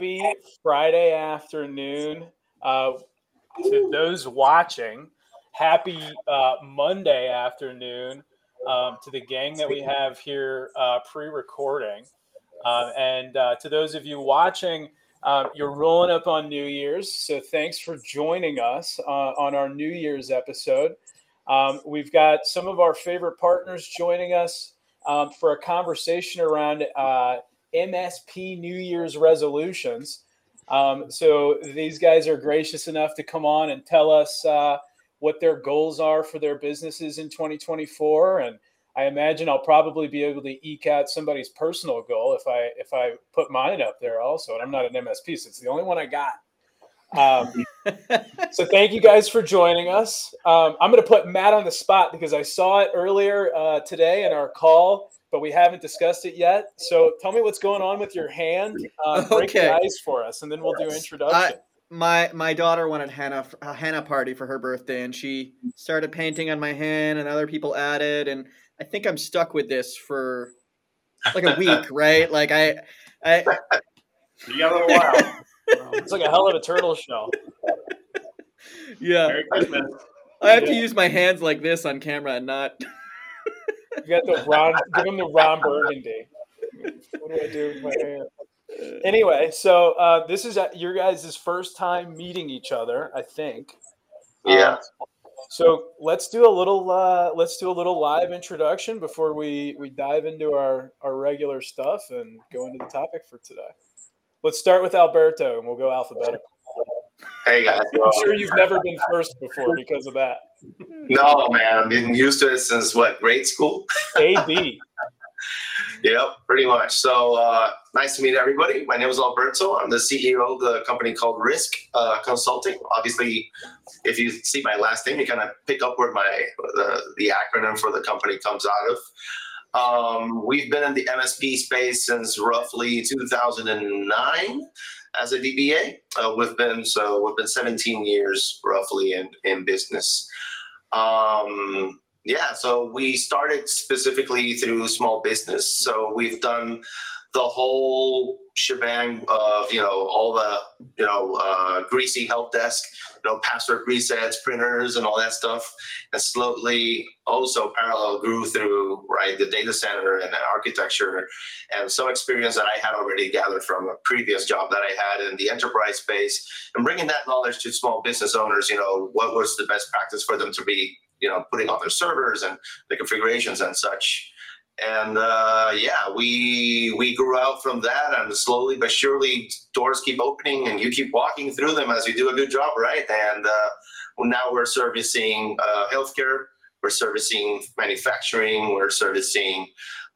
happy Friday afternoon uh, to those watching. Happy uh, Monday afternoon um, to the gang that we have here uh, pre-recording, uh, and uh, to those of you watching. Um, you're rolling up on New Year's, so thanks for joining us uh, on our New Year's episode. Um, we've got some of our favorite partners joining us um, for a conversation around uh, MSP New Year's resolutions. Um, so these guys are gracious enough to come on and tell us uh, what their goals are for their businesses in 2024. And I imagine I'll probably be able to eke out somebody's personal goal if I if I put mine up there also. And I'm not an MSP, so it's the only one I got. Um, so thank you guys for joining us. Um, I'm going to put Matt on the spot because I saw it earlier uh, today in our call, but we haven't discussed it yet. So tell me what's going on with your hand. Uh, break okay. the ice for us, and then we'll do introduction. I, my my daughter wanted henna a henna party for her birthday, and she started painting on my hand, and other people added, and I think I'm stuck with this for like a week, right? Like I, I. You got a little while. it's like a hell of a turtle shell. Yeah. I have yeah. to use my hands like this on camera and not. You got the Ron. Give him the Ron Burgundy. What do I do with my hand? Anyway, so uh, this is your guys' first time meeting each other, I think. Yeah. Um, so let's do a little uh, let's do a little live introduction before we we dive into our our regular stuff and go into the topic for today. Let's start with Alberto, and we'll go alphabetical. Hey guys, I'm sure you've never been first before because of that. No, man, I've been used to it since what grade school. AB. yep, pretty much. So uh, nice to meet everybody. My name is Alberto. I'm the CEO of the company called RIZQ uh, Consulting. Obviously, if you see my last name, you kind of pick up where my the, the acronym for the company comes out of. Um, we've been in the MSP space since roughly 2009 as a DBA. Uh, we've been so we've been 17 years roughly in in business. Um, yeah, so we started specifically through small business. So we've done the whole shebang of you know all the you know uh, greasy help desk you know password resets printers and all that stuff and slowly also parallel grew through right the data center and the architecture and some experience that i had already gathered from a previous job that i had in the enterprise space and bringing that knowledge to small business owners you know what was the best practice for them to be you know putting on their servers and the configurations and such and uh, yeah, we we grew out from that, and slowly but surely, doors keep opening, and you keep walking through them as you do a good job, right? And uh, now we're servicing uh, healthcare, we're servicing manufacturing, we're servicing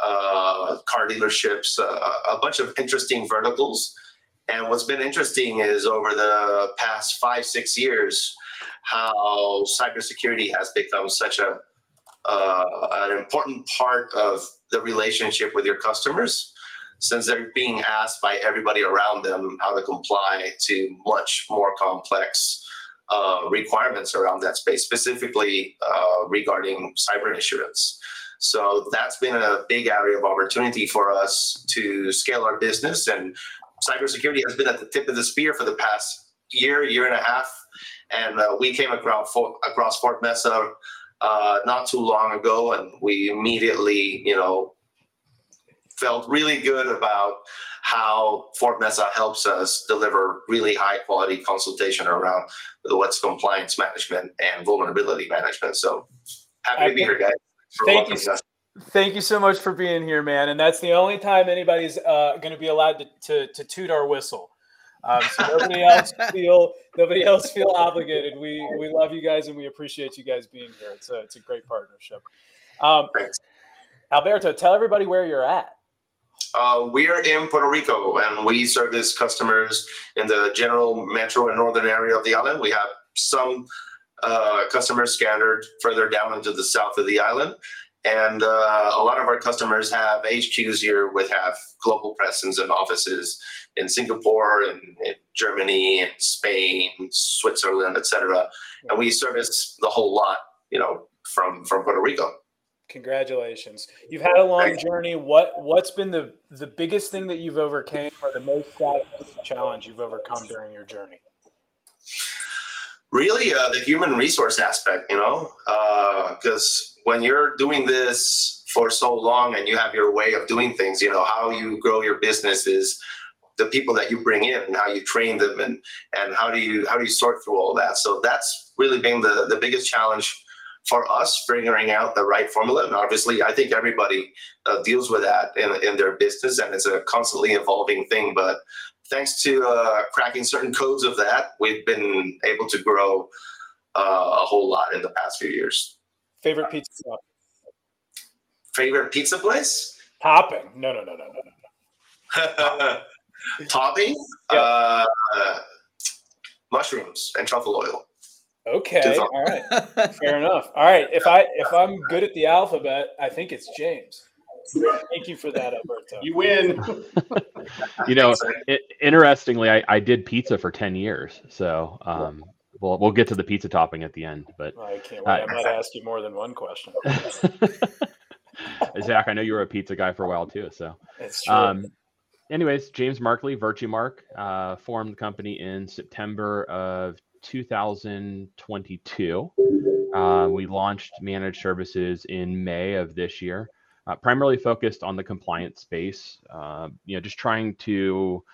uh, car dealerships, uh, a bunch of interesting verticals. And what's been interesting is over the past five six years, how cybersecurity has become such a uh, an important part of the relationship with your customers since they're being asked by everybody around them how to comply to much more complex uh, requirements around that space, specifically uh, regarding cyber insurance. So that's been a big area of opportunity for us to scale our business. And cybersecurity has been at the tip of the spear for the past year, year and a half. And uh, we came across across FortMesa uh, not too long ago, and we immediately, you know, felt really good about how FortMesa helps us deliver really high quality consultation around what's compliance management and vulnerability management. So happy to be here, guys. Thank you. Us. Thank you so much for being here, man. And that's the only time anybody's uh, going to be allowed to, to, to toot our whistle. Um, so nobody else feel nobody else feel obligated. We we love you guys and we appreciate you guys being here. It's a it's a great partnership. Um, Alberto, tell everybody where you're at. Uh, we are in Puerto Rico and we service customers in the general metro and northern area of the island. We have some uh, customers scattered further down into the south of the island. And uh, a lot of our customers have HQs here with have global presence and offices in Singapore and in Germany and Spain, Switzerland, etc. And we service the whole lot, you know, from from Puerto Rico. Congratulations. You've had a long journey. What what's been the the biggest thing that you've overcame or the most challenge you've overcome during your journey? Really, uh, the human resource aspect, you know, because uh, when you're doing this for so long and you have your way of doing things, you know, how you grow your business is the people that you bring in and how you train them and and how do you how do you sort through all that. So that's really been the the biggest challenge for us figuring out the right formula. And obviously, I think everybody uh, deals with that in, in their business, and it's a constantly evolving thing. But thanks to uh, cracking certain codes of that, we've been able to grow uh, a whole lot in the past few years. Favorite pizza shop? Favorite pizza place? Topping? No, no, no, no, no, no. Topping? Yep. Uh, mushrooms and truffle oil. Okay. All right. Fair enough. All right. If I if I'm good at the alphabet, I think it's James. Thank you for that, Alberto. You win. you know, it, interestingly, I, I did pizza for ten years, so um, we'll we'll get to the pizza topping at the end. But I can't wait. Uh, I might ask you more than one question. Zach, I know you were a pizza guy for a while too. So it's true. Um, anyways, James Markley, Virtumarc, uh, formed the company in September of 2022. Uh, we launched managed services in May of this year, uh, primarily focused on the compliance space. Uh, you know, just trying to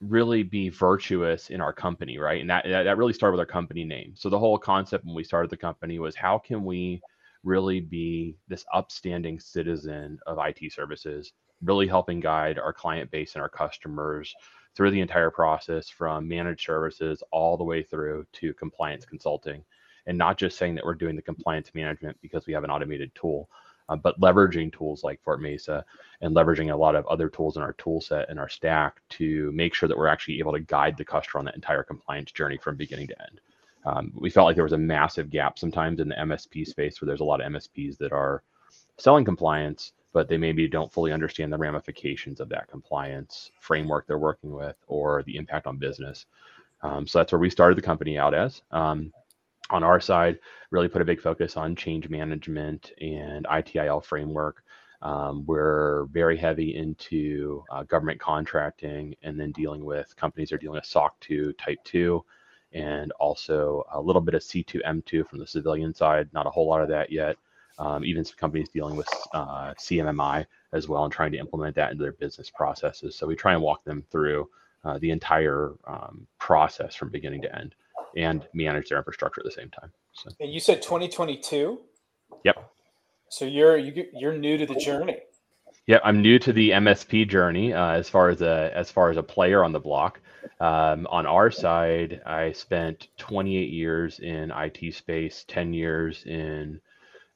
really be virtuous in our company, right? And that that really started with our company name. So the whole concept when we started the company was how can we really be this upstanding citizen of IT services, really helping guide our client base and our customers through the entire process from managed services all the way through to compliance consulting and not just saying that we're doing the compliance management because we have an automated tool uh, but leveraging tools like FortMesa and leveraging a lot of other tools in our tool set and our stack to make sure that we're actually able to guide the customer on that entire compliance journey from beginning to end um, we felt like there was a massive gap sometimes in the msp space where there's a lot of msps that are selling compliance but they maybe don't fully understand the ramifications of that compliance framework they're working with or the impact on business. Um, so that's where we started the company out as. Um, on our side, really put a big focus on change management and ITIL framework. Um, we're very heavy into uh, government contracting and then dealing with companies that are dealing with SOC 2, Type 2, and also a little bit of C2, M2 from the civilian side. Not a whole lot of that yet um, even some companies dealing with uh, CMMI as well and trying to implement that into their business processes. So we try and walk them through uh, the entire um, process from beginning to end and manage their infrastructure at the same time. So. And you said 2022. Yep. So you're you, you're new to the journey. Yeah, I'm new to the MSP journey uh, as far as a as far as a player on the block. Um, on our side, I spent 28 years in IT space, 10 years in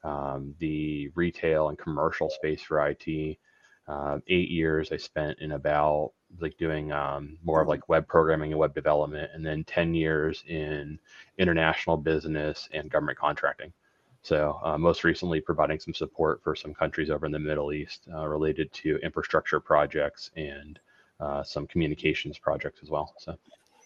um, the retail and commercial space for IT. Uh, eight years I spent in about like doing um, more of like web programming and web development, and then 10 years in international business and government contracting. So, uh, most recently, providing some support for some countries over in the Middle East uh, related to infrastructure projects and uh, some communications projects as well. So,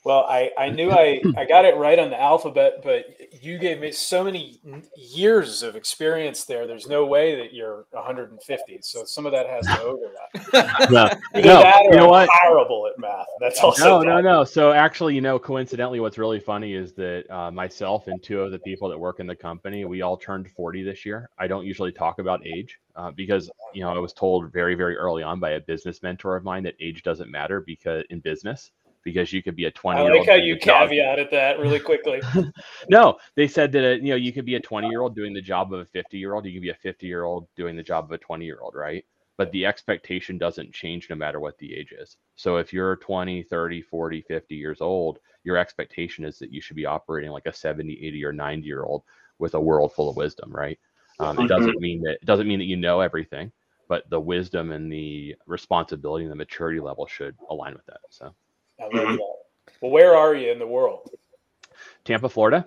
well, I, I knew I, I got it right on the alphabet, but you gave me so many years of experience there. There's no way that you're 150. So some of that has to overlap. no, no, that you know what? horrible at math. That's also no, no, no. So actually, you know, coincidentally, what's really funny is that uh, myself and two of the people that work in the company, we all turned 40 this year. I don't usually talk about age uh, because you know I was told very, very early on by a business mentor of mine that age doesn't matter because in business because you could be a 20 year I like how you caveated that really quickly. no, they said that, uh, you know, you could be a 20 year old doing the job of a 50 year old. You could be a 50 year old doing the job of a 20 year old, right? But the expectation doesn't change no matter what the age is. So if you're 20, 30, 40, 50 years old, your expectation is that you should be operating like a 70, 80, or 90 year old with a world full of wisdom, right? Um, it doesn't mm-hmm. mean that it doesn't mean that you know everything, but the wisdom and the responsibility and the maturity level should align with that. So I love mm-hmm. that. Well, where are you in the world? Tampa, Florida.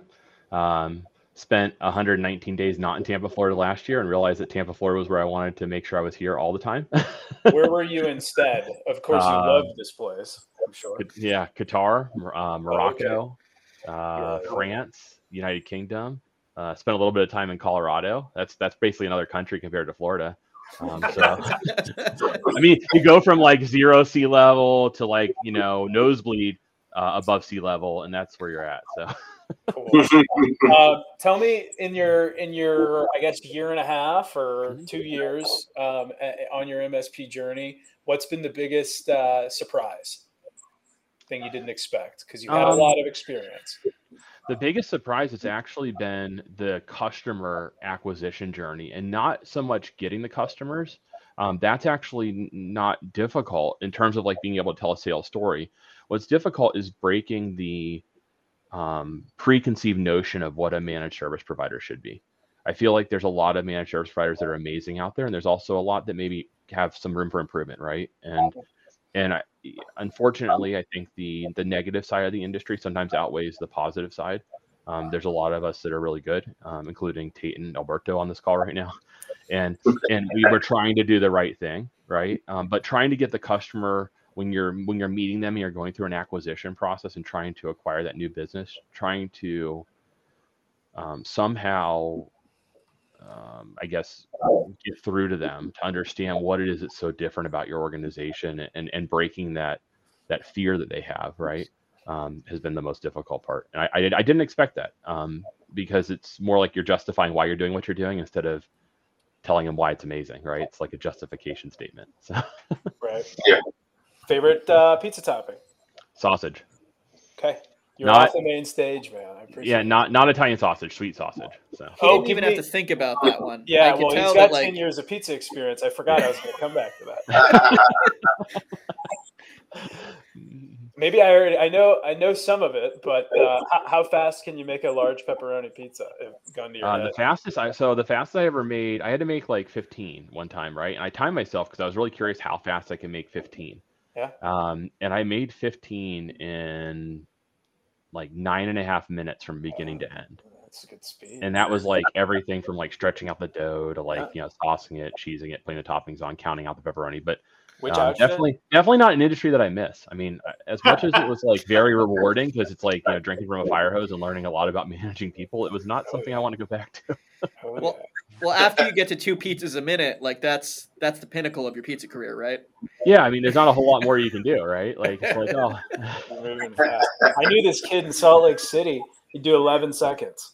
Um, spent 119 days not in Tampa, Florida last year, and realized that Tampa, Florida was where I wanted to make sure I was here all the time. where were you instead? Of course, you uh, love this place. I'm sure. Yeah, Qatar, uh, Morocco, oh, okay. uh, France, United Kingdom, Uh, spent a little bit of time in Colorado. That's that's basically another country compared to Florida. Um, so, I mean, you go from like zero sea level to like you know nosebleed uh, above sea level, and that's where you're at. So. Cool. uh, tell me in your in your I guess year and a half or Mhm. two years um, on your MSP journey, what's been the biggest uh, surprise thing you didn't expect because you had a Um, lot of experience. The biggest surprise has actually been the customer acquisition journey and not so much getting the customers. Um, that's actually not difficult in terms of like being able to tell a sales story. What's difficult is breaking the um, preconceived notion of what a managed service provider should be. I feel like there's a lot of managed service providers that are amazing out there, and there's also a lot that maybe have some room for improvement, right? And and I, unfortunately, I think the the negative side of the industry sometimes outweighs the positive side. Um, there's a lot of us that are really good, um, including Tait and Alberto on this call right now, and and we were trying to do the right thing, right? Um, but trying to get the customer when you're when you're meeting them and you're going through an acquisition process and trying to acquire that new business, trying to um, somehow, um, I guess, get through to them to understand what it is that's so different about your organization and and breaking that that fear that they have, right? Um, has been the most difficult part. And I, I, I didn't expect that um, because it's more like you're justifying why you're doing what you're doing instead of telling them why it's amazing, right? It's like a justification statement. So Right. Yeah. Favorite uh, pizza topping? sausage, Okay. You're Not- off the main stage, man. I appreciate yeah, it. not not Italian sausage, sweet sausage. So He Oh, didn't give even me- have to think about that one. Yeah, I can well, tell he's got that, 10 like, years of pizza experience. I forgot I was going to come back to that. Maybe I already, I know, I know some of it, but uh, how, how fast can you make a large pepperoni pizza? If gun to your Uh, head. the fastest I so the fastest I ever made, I had to make like 15 one time, right? And I timed myself because I was really curious how fast I can make 15. Yeah. Um, and I made 15 in like nine and a half minutes from beginning to end. Oh, that's a good speed. And that was like everything from like stretching out the dough to like you know saucing it, cheesing it, putting the toppings on, counting out the pepperoni. But Which um, definitely, definitely not an industry that I miss. I mean, uh, as much as it was like very rewarding because it's like you know drinking from a fire hose and learning a lot about managing people, it was not something I want to go back to. Oh, Well, well, after you get to two pizzas a minute, like that's that's the pinnacle of your pizza career, right? Yeah, I mean, there's not a whole lot more you can do, right? Like, it's like, oh, I knew this kid in Salt Lake City. He'd do 11 seconds.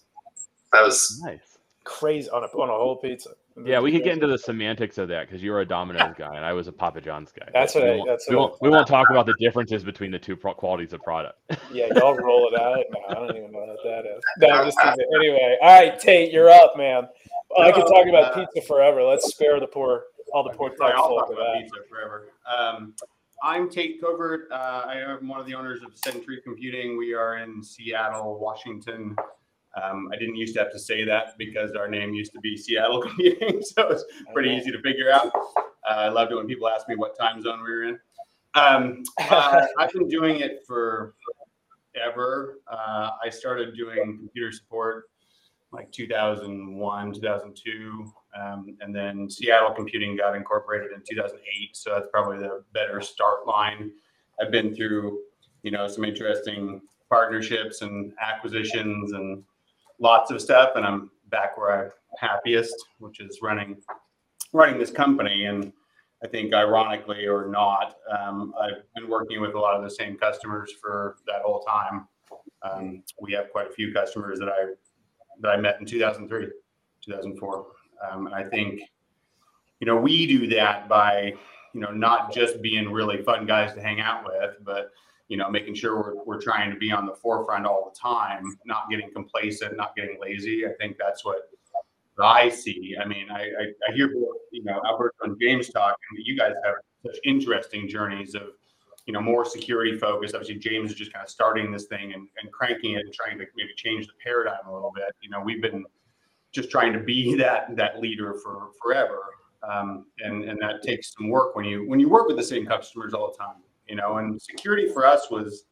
That was nice. Crazy on a on a whole pizza. Yeah, we could get into the semantics of that because you were a Domino's guy and I was a Papa John's guy. That's what we I- won't, that's we, what won't, we won't talk about the differences between the two pro- qualities of product. Yeah, y'all roll it out. No, I don't even know what that is. No, just anyway. All right, Tait, you're up, man. I could talk about pizza forever. Let's spare the poor, all the poor Sorry, I'll talk about pizza forever. Um, I'm Tait Covert. Uh, I am one of the owners of Sentry Computing. We are in Seattle, Washington. Um, I didn't used to have to say that because our name used to be Seattle Computing, so it's pretty easy to figure out. Uh, I loved it when people asked me what time zone we were in. Um, uh, I've been doing it for ever. Uh, I started doing computer support like 2001, 2002. Um, and then Seattle Computing got incorporated in 2008. So that's probably the better start line. I've been through, you know, some interesting partnerships and acquisitions and lots of stuff. And I'm back where I'm happiest, which is running running this company. And I think, ironically or not, um, I've been working with a lot of the same customers for that whole time. Um, we have quite a few customers that I that I met in 2003, 2004. Um, and I think, you know, we do that by, you know, not just being really fun guys to hang out with, but, you know, making sure we're, we're trying to be on the forefront all the time, not getting complacent, not getting lazy. I think that's what I see. I mean, I, I, I hear, you know, Alberto and James talking, but you guys have such interesting journeys of, you know, more security focused. Obviously, James is just kind of starting this thing and, and cranking it and trying to maybe change the paradigm a little bit. You know, we've been just trying to be that that leader for forever, um, and and that takes some work when you when you work with the same customers all the time. You know, and security for us was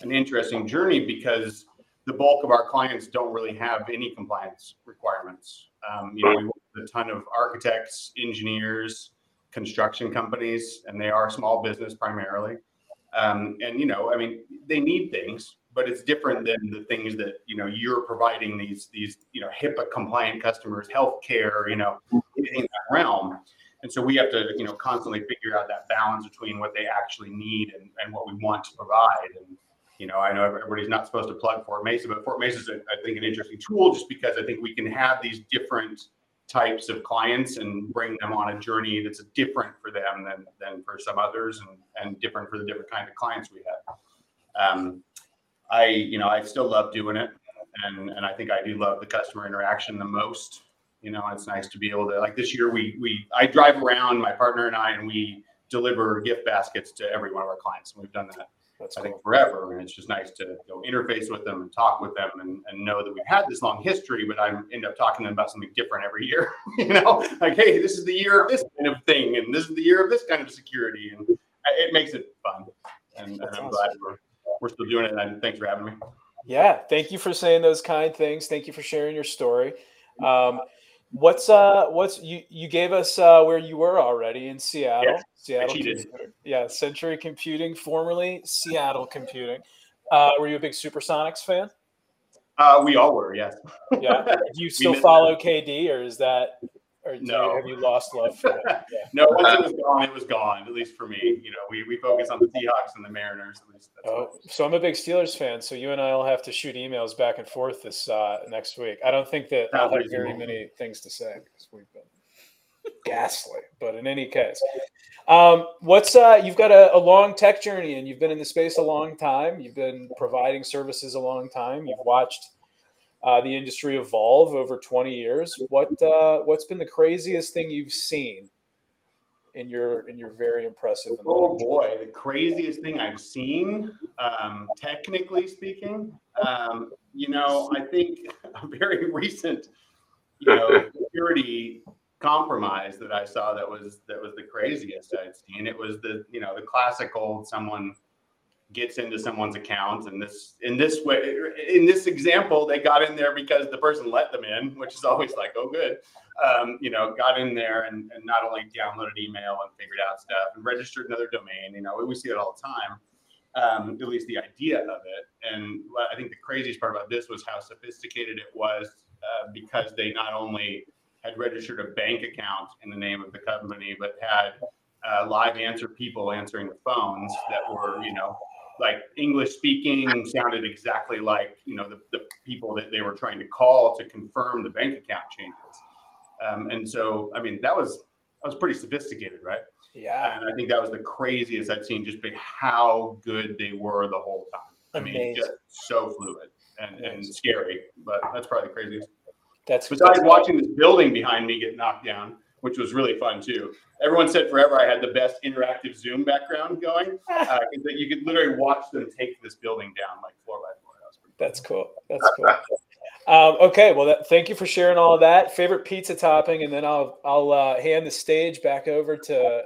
an interesting journey because the bulk of our clients don't really have any compliance requirements. Um, you know, we work with a ton of architects, engineers, construction companies, and they are small business primarily. Um, and you know, I mean, they need things, but it's different than the things that you know you're providing these these you know HIPAA compliant customers, healthcare, you know, in that realm. And so we have to you know constantly figure out that balance between what they actually need and, and what we want to provide. And you know, I know everybody's not supposed to plug FortMesa, but FortMesa is, I think, an interesting tool just because I think we can have these different types of clients and bring them on a journey that's different for them than, than for some others and, and different for the different kind of clients we have. Um, I, you know, I still love doing it. And, and I think I do love the customer interaction the most. You know, it's nice to be able to like this year we we I drive around my partner and I and we deliver gift baskets to every one of our clients. And we've done that that's I think forever. And it's just nice to go interface with them and talk with them and, and know that we've had this long history, but I end up talking to them about something different every year. you know, like, hey, this is the year of this kind of thing, and this is the year of this kind of security. And it makes it fun. And, and I'm awesome. glad we're, we're still doing it. And thanks for having me. Yeah. Thank you for saying those kind things. Thank you for sharing your story. Um, What's uh what's you you gave us uh where you were already in Seattle. Seattle. Yeah, Sentry Computing, formerly Seattle Computing. Uh were you a big Supersonics fan? Uh we all were, yes. yeah. Do you still follow KD or is that or no. You, have you lost love for it? Yeah. no, once it was gone, it was gone. At least for me, you know, we, we focus on the Seahawks and the Mariners. At least. oh, so I'm a big Steelers fan. So you and I will have to shoot emails back and forth this uh, next week. I don't think that I'll have very many things to say because we've been ghastly. But in any case, um, what's uh, you've got a, a, long tech journey and you've been in the space a long time. You've been providing services a long time. You've watched uh, the industry evolve over 20 years. What uh, what's been the craziest thing you've seen in your in your very impressive? Oh boy, the craziest thing I've seen, um, technically speaking, um, you know, I think a very recent, you know, security compromise that I saw that was that was the craziest I'd seen. It was the you know the classic old someone gets into someone's account and this in this way in this example they got in there because the person let them in which is always like oh good. Um, you know got in there and, and not only downloaded email and figured out stuff and registered another domain you know we see it all the time um, at least the idea of it. And i think the craziest part about this was how sophisticated it was uh, because they not only had registered a bank account in the name of the company but had uh, live answer people answering the phones that were, you know, like English speaking sounded exactly like you know the, the people that they were trying to call to confirm the bank account changes. Um, and so, I mean, that was that was pretty sophisticated, right? Yeah. And I think that was the craziest I'd seen, just be how good they were the whole time. I mean, just so fluid and, and scary, but that's probably the craziest. That's besides watching this building behind me get knocked down which was really fun too. Everyone said forever I had the best interactive Zoom background going. Uh, that you could literally watch them take this building down like floor by floor. That That's cool. That's cool. Um, okay, well, that, thank you for sharing all of that. Favorite pizza topping, and then I'll I'll uh, hand the stage back over to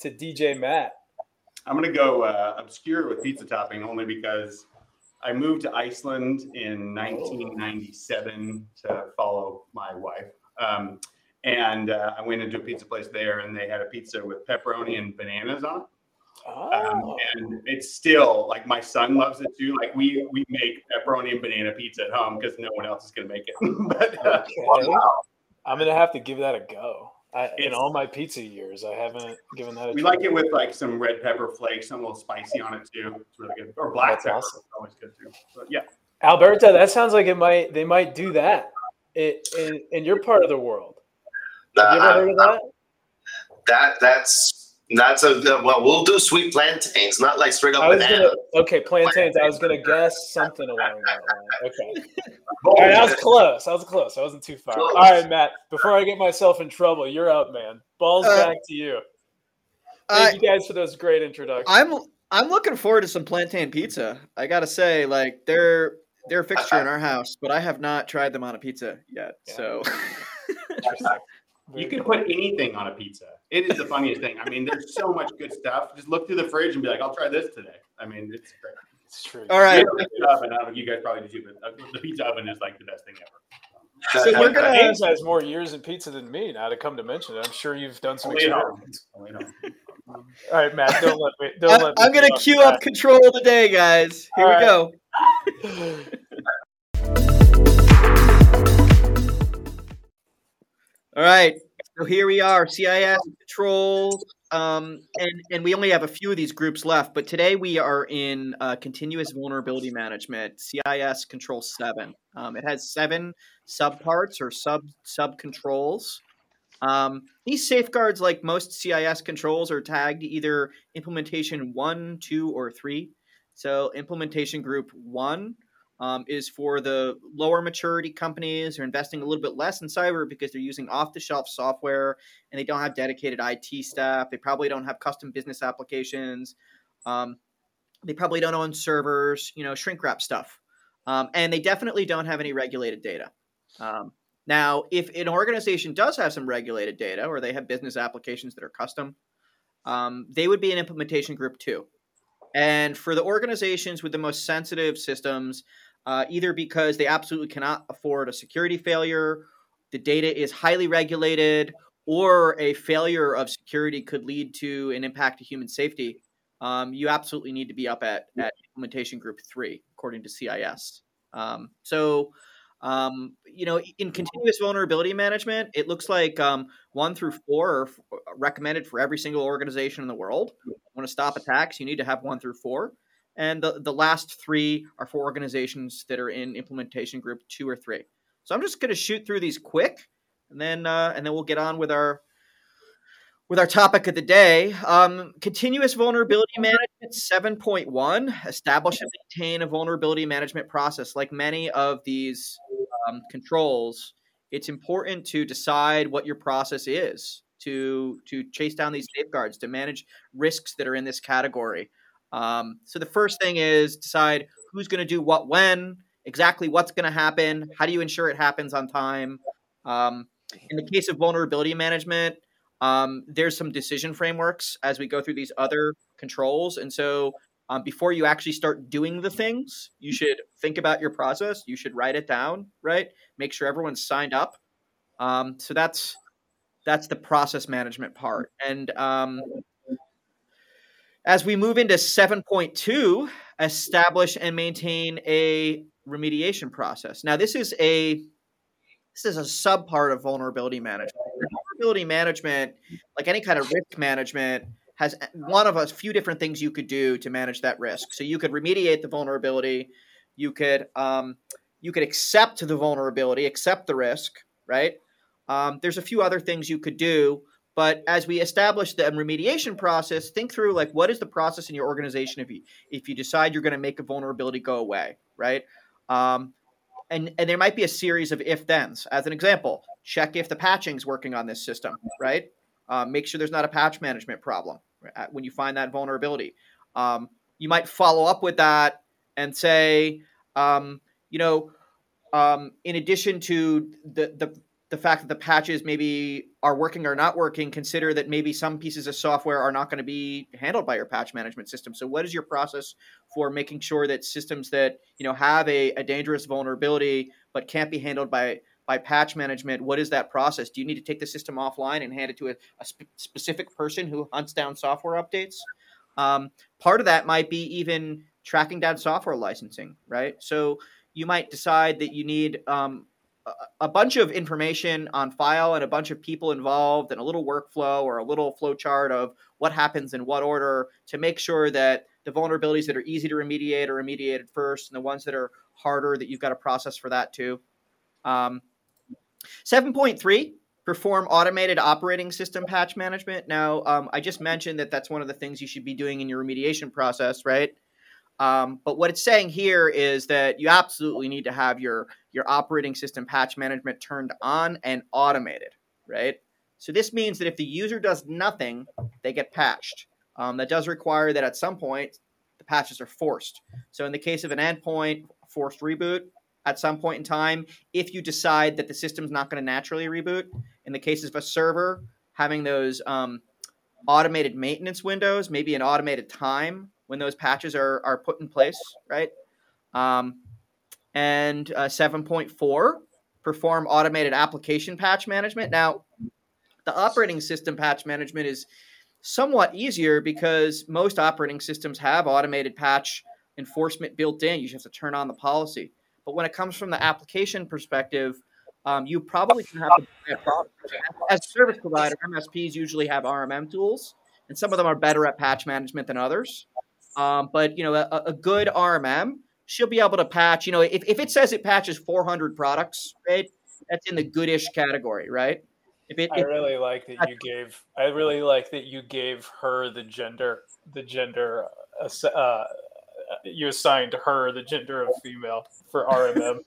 to DJ Matt. I'm gonna go uh, obscure with pizza topping only because I moved to Iceland in 1997 to follow my wife. Um, and uh, I went into a pizza place there, and they had a pizza with pepperoni and bananas on it. Oh. Um, and it's still like my son loves it too. Like we we make pepperoni and banana pizza at home because no one else is gonna make it. but uh, okay. I'm gonna have to give that a go. I, in all my pizza years, I haven't given that. a We try. like it with like some red pepper flakes, some little spicy on it too. It's really good. Or black That's pepper, awesome. always good too. But yeah, Alberta, that sounds like it might they might do that it, in in your part of the world. Have you ever heard of that? That that's that's a well. We'll do sweet plantains, not like straight up banana. Gonna, okay, plantains. I was gonna guess something along that line. Okay. All right, I was close. I was close. I wasn't too far. Close. All right, Matt. Before I get myself in trouble, you're up, man. Balls uh, back to you. Thank uh, you guys for those great introductions. I'm I'm looking forward to some plantain pizza. I gotta say, like they're they're a fixture in our house, but I have not tried them on a pizza yet. Yeah. So. You can put anything on a pizza. It is the funniest thing. I mean, there's so much good stuff. Just look through the fridge and be like, I'll try this today. I mean, it's great. It's true. All right. Oven, I don't, you guys probably do too, but uh, the pizza oven is like the best thing ever. So we're gonna. Haynes has more years in pizza than me. Now to come to mention it, I'm sure you've done some experiments. All right, Matt. Don't let me. Don't let me I'm gonna get queue track. up control of the day, guys. Here All we right. go. All right. So here we are, CIS controls, um, and and we only have a few of these groups left. But today we are in uh, continuous vulnerability management, CIS Control Seven. Um, it has seven subparts or sub sub controls. Um, these safeguards, like most CIS controls, are tagged either implementation one, two, or three. So implementation group one um, is for the lower maturity companies who are investing a little bit less in cyber because they're using off-the-shelf software and they don't have dedicated IT staff. They probably don't have custom business applications. Um, they probably don't own servers, you know, shrink wrap stuff, um, and they definitely don't have any regulated data. Um, now, if an organization does have some regulated data or they have business applications that are custom, um, they would be an implementation group two. And for the organizations with the most sensitive systems, uh, either because they absolutely cannot afford a security failure, the data is highly regulated, or a failure of security could lead to an impact to human safety, um, you absolutely need to be up at, at implementation group three, according to CIS. Um, so, um, you know, in continuous vulnerability management, it looks like um, one through four are f- recommended for every single organization in the world. Want to stop attacks, you need to have one through four. And the, the last three are for organizations that are in implementation group two or three. So I'm just going to shoot through these quick, and then uh, and then we'll get on with our with our topic of the day. Um, continuous vulnerability management 7.1 establish and maintain a vulnerability management process. Like many of these um, controls, it's important to decide what your process is to to chase down these safeguards to manage risks that are in this category. Um, so the first thing is decide who's going to do what when, exactly what's going to happen, how do you ensure it happens on time. Um, in the case of vulnerability management, um, there's some decision frameworks as we go through these other controls, and so um, before you actually start doing the things, you should think about your process. You should write it down, right? Make sure everyone's signed up. Um, so that's that's the process management part, and um, as we move into 7.2, establish and maintain a remediation process. Now, this is a this is a sub part of vulnerability management. Vulnerability management, like any kind of risk management, has one of a few different things you could do to manage that risk. So you could remediate the vulnerability, you could um, you could accept the vulnerability, accept the risk, right? Um, there's a few other things you could do, but as we establish the remediation process, think through like what is the process in your organization if you if you decide you're going to make a vulnerability go away, right? Um, and and there might be a series of if thens. As an example, check if the patching's working on this system, right? Uh, make sure there's not a patch management problem right, when you find that vulnerability. Um, you might follow up with that and say, um, you know, um, in addition to the, the the fact that the patches maybe are working or not working, consider that maybe some pieces of software are not going to be handled by your patch management system. So, what is your process for making sure that systems that you know have a, a dangerous vulnerability but can't be handled by by patch management? What is that process? Do you need to take the system offline and hand it to a, a sp- specific person who hunts down software updates? Um, part of that might be even tracking down software licensing, right? So you might decide that you need um, a bunch of information on file and a bunch of people involved and a little workflow or a little flow chart of what happens in what order to make sure that the vulnerabilities that are easy to remediate are remediated first and the ones that are harder that you've got a process for that too. Um, 7.3 perform automated operating system patch management. Now, um, I just mentioned that that's one of the things you should be doing in your remediation process, right? Um, but what it's saying here is that you absolutely need to have your your operating system patch management turned on and automated, right? So this means that if the user does nothing, they get patched. Um, that does require that at some point the patches are forced. So in the case of an endpoint, forced reboot at some point in time, if you decide that the system's not going to naturally reboot. In the cases of a server, having those um, automated maintenance windows, maybe an automated time when those patches are, are put in place, right? Um, and uh, 7.4, perform automated application patch management. Now, the operating system patch management is somewhat easier because most operating systems have automated patch enforcement built in. You just have to turn on the policy. But when it comes from the application perspective, um, you probably can have to. As a service provider, MSPs usually have RMM tools, and some of them are better at patch management than others. Um, but you know, a, a, good RMM, she'll be able to patch. You know, if, if it says it patches 400 products, right, that's in the goodish category, right? If it, I if, really like that you gave. I really like that you gave her the gender. The gender. Uh, uh you assigned her the gender of female for RMM.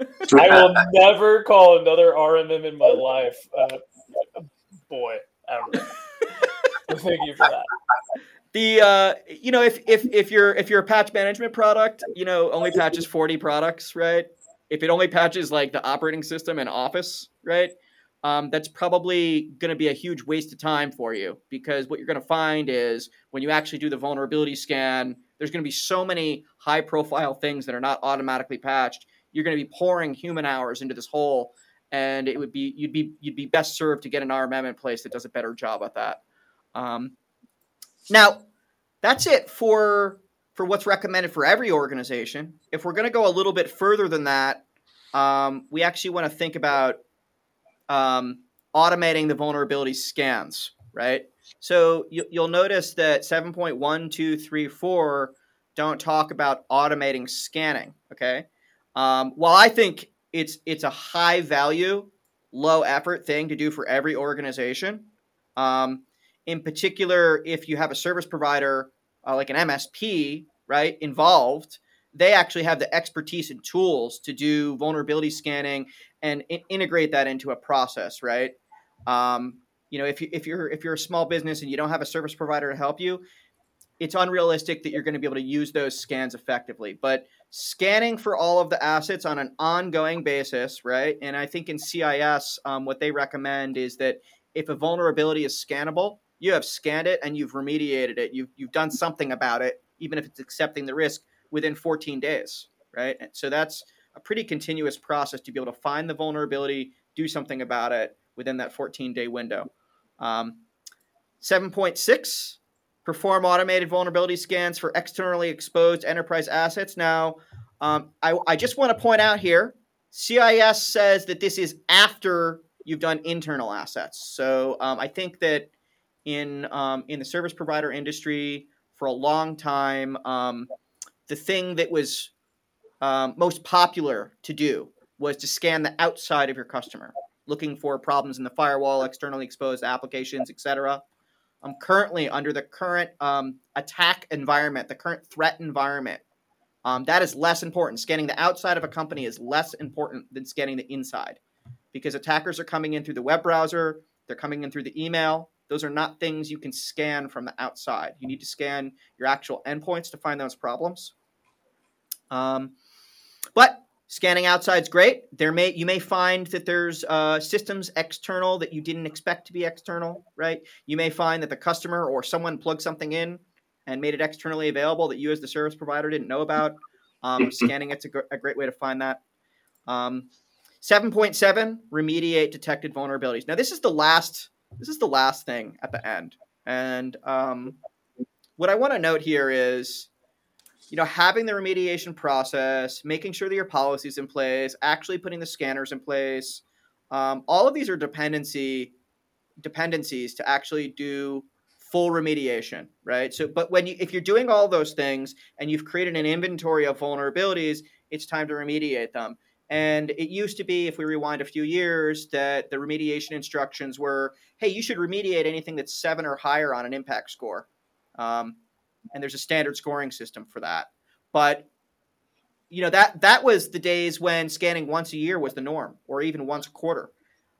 I will never call another RMM in my life. Uh, boy, ever. Thank you for that. The uh, you know if if if you're if you're a patch management product, you know only patches 40 products, right? If it only patches like the operating system and Office, right? Um, that's probably going to be a huge waste of time for you because what you're going to find is when you actually do the vulnerability scan, there's going to be so many high profile things that are not automatically patched. You're going to be pouring human hours into this hole, and it would be you'd be you'd be best served to get an RMM in place that does a better job at that. Um, now, that's it for for what's recommended for every organization. If we're going to go a little bit further than that, um, we actually want to think about um, automating the vulnerability scans, right? So you, will notice that 7.1234 don't talk about automating scanning. Okay. Um, while I think it's it's a high value, low effort thing to do for every organization. Um, in particular, if you have a service provider uh, like an MSP, right, involved, they actually have the expertise and tools to do vulnerability scanning and in- integrate that into a process, right? Um, you know, if you if you're if you're a small business and you don't have a service provider to help you, it's unrealistic that you're going to be able to use those scans effectively. But scanning for all of the assets on an ongoing basis, right? And I think in CIS, um, what they recommend is that if a vulnerability is scannable, you have scanned it and you've remediated it. You've you've done something about it, even if it's accepting the risk within 14 days, right? So that's a pretty continuous process to be able to find the vulnerability, do something about it within that 14 day window. Um, 7.6 perform automated vulnerability scans for externally exposed enterprise assets. Now, um, I, I just want to point out here CIS says that this is after you've done internal assets. So um, I think that in um, in the service provider industry for a long time, um, the thing that was um, most popular to do was to scan the outside of your customer looking for problems in the firewall, externally exposed applications, etc. I'm currently under the current um, attack environment, the current threat environment. Um, that is less important. Scanning the outside of a company is less important than scanning the inside because attackers are coming in through the web browser, they're coming in through the email. Those are not things you can scan from the outside. You need to scan your actual endpoints to find those problems. Um, but Scanning outside is great. There may you may find that there's uh, systems external that you didn't expect to be external, right? You may find that the customer or someone plugged something in and made it externally available that you as the service provider didn't know about. Um, scanning it's a, gr- a, great way to find that. Um, 7.7 remediate detected vulnerabilities. Now this is the last this is the last thing at the end, and um, what I want to note here is you know, having the remediation process, making sure that your policies in place, actually putting the scanners in place, um, all of these are dependency dependencies to actually do full remediation, right? So, but when you if you're doing all those things and you've created an inventory of vulnerabilities, it's time to remediate them. And it used to be, if we rewind a few years, that the remediation instructions were, hey, you should remediate anything that's seven or higher on an impact score. Um, and there's a standard scoring system for that. But you know that that was the days when scanning once a year was the norm, or even once a quarter.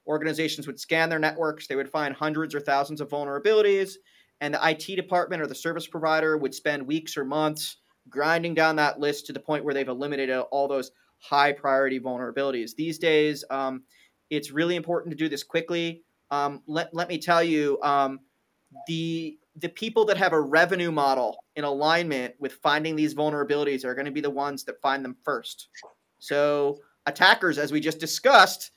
Organizations would scan their networks, they would find hundreds or thousands of vulnerabilities, and the IT department or the service provider would spend weeks or months grinding down that list to the point where they've eliminated all those high priority vulnerabilities. These days, um, it's really important to do this quickly. Um, let, let me tell you, um, the the people that have a revenue model in alignment with finding these vulnerabilities are going to be the ones that find them first. So attackers, as we just discussed,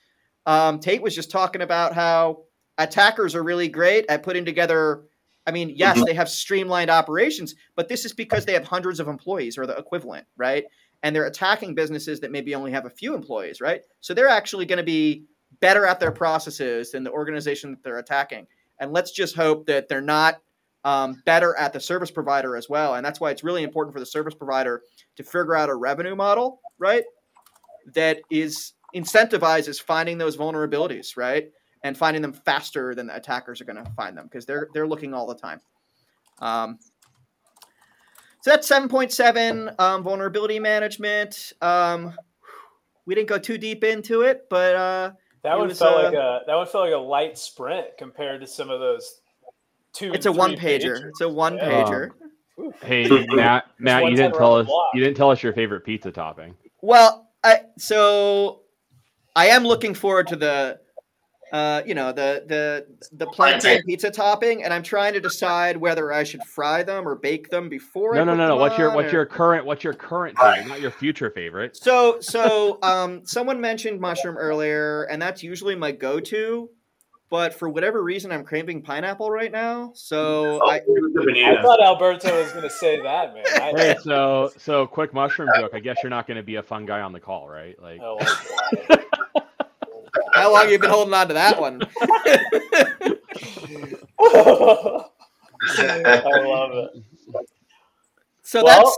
um, Tait was just talking about how attackers are really great at putting together I mean, yes, they have streamlined operations, but this is because they have hundreds of employees or the equivalent, right? And they're attacking businesses that maybe only have a few employees, right? So they're actually going to be better at their processes than the organization that they're attacking. And let's just hope that they're not um, better at the service provider as well. And that's why it's really important for the service provider to figure out a revenue model, right? That is incentivizes finding those vulnerabilities, right? And finding them faster than the attackers are going to find them because they're they're looking all the time. Um, so that's 7.7 um, vulnerability management. Um, we didn't go too deep into it, but uh, that one was, felt uh, like a that one felt like a light sprint compared to some of those two. it's and a one three pager. It's a one Yeah. pager. Hey, Matt, Matt, you didn't tell us. block. You didn't tell us your favorite pizza topping. Well, I so I am looking forward to the uh, you know the the the plantain Plantain. pizza topping, and I'm trying to decide whether I should fry them or bake them before. No, I no, no, no. What's your what's or- your current what's your current favorite, not your future favorite? So so um, someone mentioned mushroom earlier, and that's usually my go-to. But for whatever reason, I'm craving pineapple right now. So Oh. I, It was the I thought Alberto was going to say that, man. I, Hey, so so quick mushroom joke. I guess you're not going to be a fun guy on the call, right? Like, Oh, how long have you been holding on to that one? I love it. So Well- that's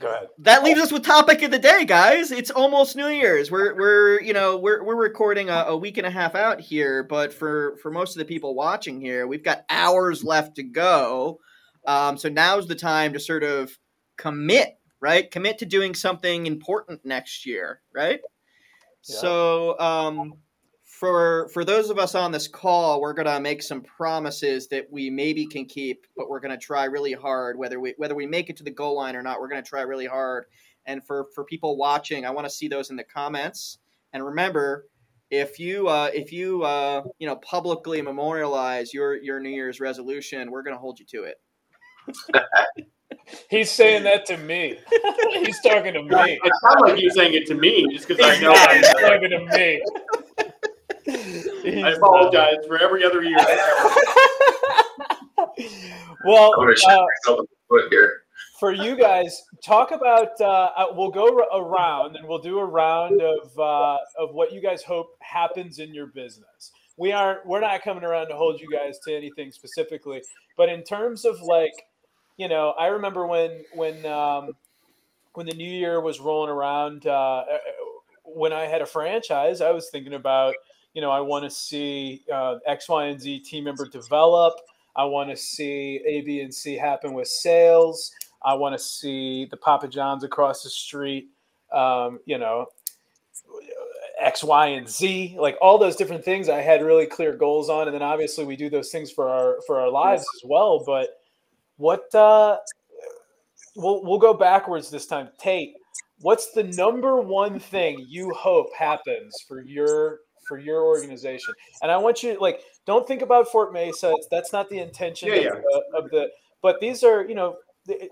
Go ahead. that leaves us with topic of the day, guys. It's almost New Year's. We're we're you know we're we're recording a, a week and a half out here, but for for most of the people watching here, we've got hours left to go. Um, so now's the time to sort of commit, right? Commit to doing something important next year, right? Yeah. So um, for for those of us on this call, we're gonna make some promises that we maybe can keep, but we're gonna try really hard. Whether we whether we make it to the goal line or not, we're gonna try really hard. And for for people watching, I want to see those in the comments. And remember, if you uh, if you uh, you know publicly memorialize your your New Year's resolution, we're gonna hold you to it. He's saying that to me. He's talking to me. It sounded like you were saying it to me, just because I know. He's talking to me. He's I apologize for every other year. well, I'm gonna shoot uh, myself in the foot here. for you guys, talk about. Uh, uh, we'll go around and we'll do a round of uh, of what you guys hope happens in your business. We aren't. We're not coming around to hold you guys to anything specifically, but in terms of like, you know, I remember when when um, when the new year was rolling around. Uh, when I had a franchise, I was thinking about. You know, I want to see uh, X, Y, and Z team member develop. I want to see A, B, and C happen with sales. I want to see the Papa John's across the street, um, you know, X, Y, and Z, like all those different things. I had really clear goals on, and then obviously we do those things for our for our lives as well. But what uh, we'll we'll go backwards this time. Tait, what's the number one thing you hope happens for your for your organization? And I want you like don't think about FortMesa. That's not the intention Yeah, of, yeah. The, of the. But these are you know. The,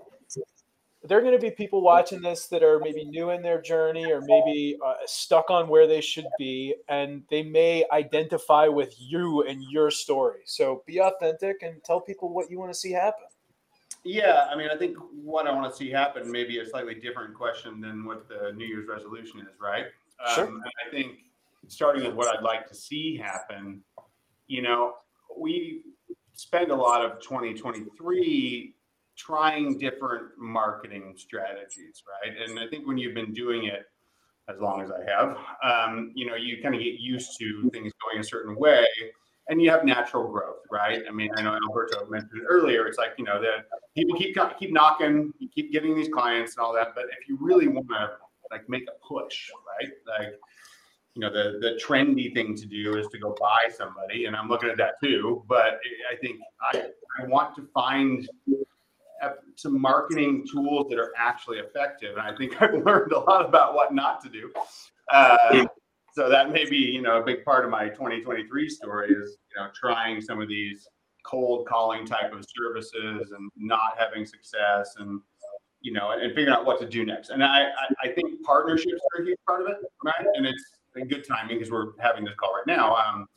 there are going to be people watching this that are maybe new in their journey or maybe uh, stuck on where they should be and they may identify with you and your story so be authentic and tell people what you want to see happen Yeah, I mean, I think what I want to see happen may be a slightly different question than what the New Year's resolution is, right? Sure. Um, and I think starting with what I'd like to see happen, you know, we spend a lot of 2023 trying different marketing strategies, right? And I think when you've been doing it as long as I have, um, you know, you kind of get used to things going a certain way and you have natural growth, right? I mean, I know Alberto mentioned earlier. It's like you know that people keep keep knocking, you keep getting these clients and all that. But if you really want to like make a push, right? Like you know, the the trendy thing to do is to go buy somebody, and I'm looking at that too. But I think I I want to find uh, some marketing tools that are actually effective, and I think I've learned a lot about what not to do. Uh, so that may be you know a big part of my 2023 story is you know trying some of these cold calling type of services and not having success and you know and figuring out what to do next and i i, I think partnerships are a huge part of it right and it's a good timing because we're having this call right now um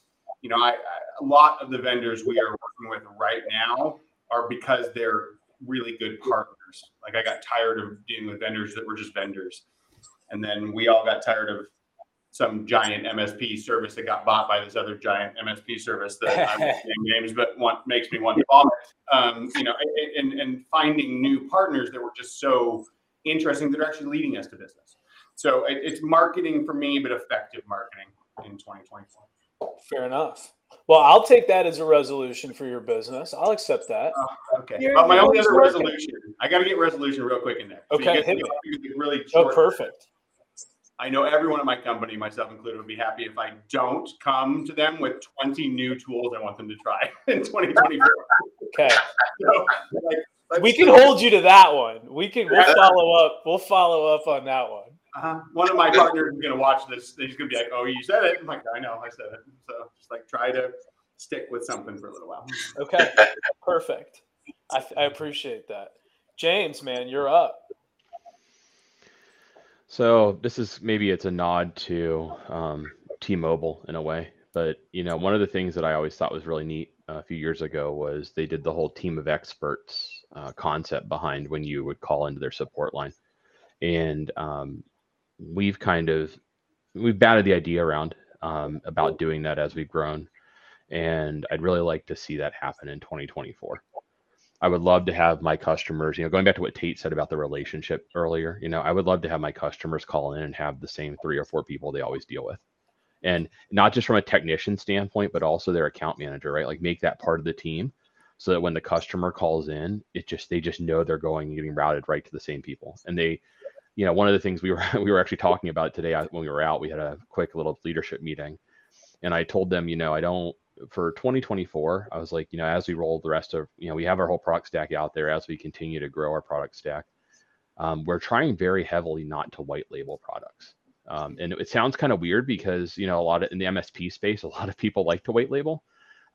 you know I, I a lot of the vendors we are working with right now are because they're really good partners. Like I got tired of dealing with vendors that were just vendors. And then we all got tired of some giant MSP service that got bought by this other giant MSP service that I'm naming names, but want, makes me want to vomit. Um, you know, and, and finding new partners that were just so interesting that are actually leading us to business. So it, it's marketing for me, but effective marketing in 2024. Fair enough. Well, I'll take that as a resolution for your business. I'll accept that. Uh, okay. You're- But my only other working. resolution, I got to get resolution real quick in there. So you Okay, get- hit you get really Oh, perfect. I know everyone at my company, myself included, would be happy if I don't come to them with 20 new tools I want them to try in 2024. Okay. So, like, We can do- hold you to that one. We can we'll follow up. We'll follow up on that one. Uh-huh. One of my partners is going to watch this. He's going to be like, "Oh, you said it." I'm like, "I know, I said it." So just like try to stick with something for a little while. Okay. Perfect. I, I appreciate that. James, man, you're up. So this is maybe it's a nod to um, T-Mobile in a way, but you know, one of the things that I always thought was really neat uh, a few years ago was they did the whole team of experts uh, concept behind when you would call into their support line, and um, we've kind of we've batted the idea around um, about doing that as we've grown, and I'd really like to see that happen in 2024. I would love to have my customers, you know, going back to what Tait said about the relationship earlier, you know, I would love to have my customers call in and have the same three or four people they always deal with. And not just from a technician standpoint, but also their account manager, right? Like make that part of the team so that when the customer calls in, it just they just know they're going and getting routed right to the same people. And they, you know, one of the things we were we were actually talking about today when we were out, we had a quick little leadership meeting. And I told them, you know, I don't for 2024, I was like, you know, as we roll the rest of, you know, we have our whole product stack out there as we continue to grow our product stack. Um, we're trying very heavily not to white label products. Um, and it, it sounds kind of weird because, you know, a lot of in the MSP space, a lot of people like to white label.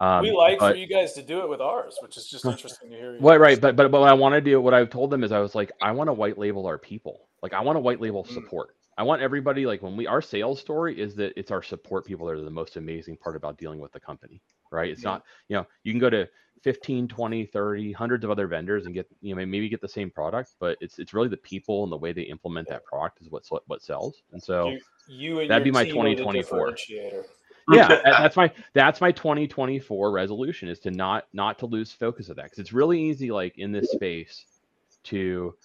Um, we like but- for you guys to do it with ours, which is just interesting to hear. Right, right. But but but what I want to do, what I've told them is, I was like, I want to white label our people. Like, I want to white label Mm. support. I want everybody like when we our sales story is that it's our support people that are the most amazing part about dealing with the company, right? It's Yeah. not, you know, you can go to 15, 20, 30, hundreds of other vendors and get, you know, maybe get the same product, but it's it's really the people and the way they implement that product is what's what sells. And so You, you and That'd be my team are the 2024. yeah that's my that's my 2024 resolution is to not not to lose focus of that because it's really easy like in this space to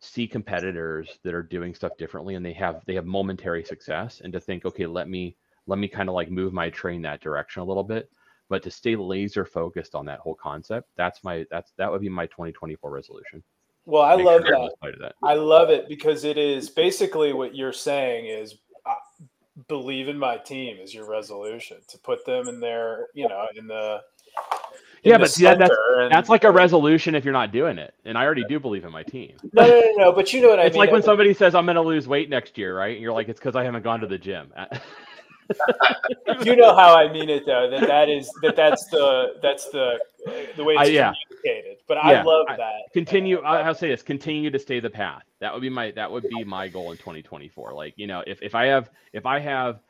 see competitors that are doing stuff differently and they have they have momentary success and to think okay let me let me kind of like move my train that direction a little bit. But to stay laser focused on that whole concept that's my that's that would be my 2024 resolution. Well, I Make love sure that. everyone's part of that I love it because it is basically what you're saying is uh, believe in my team is your resolution to put them in their, you know, in the Yeah, but see, that- that's- and- that's like a resolution if you're not doing it and i already do believe in my team no, no, no, no. But you know what I it's mean. like when somebody says I'm going to lose weight next year, right? And you're like, it's because I haven't gone to the gym. you know how I mean it though. That that is that that's the that's the the way it's yeah. communicated. But I Yeah, love I- that. continue. I'll say this: continue to stay the path. That would be my that would be my goal in 2024. Like you know, if if I have if I have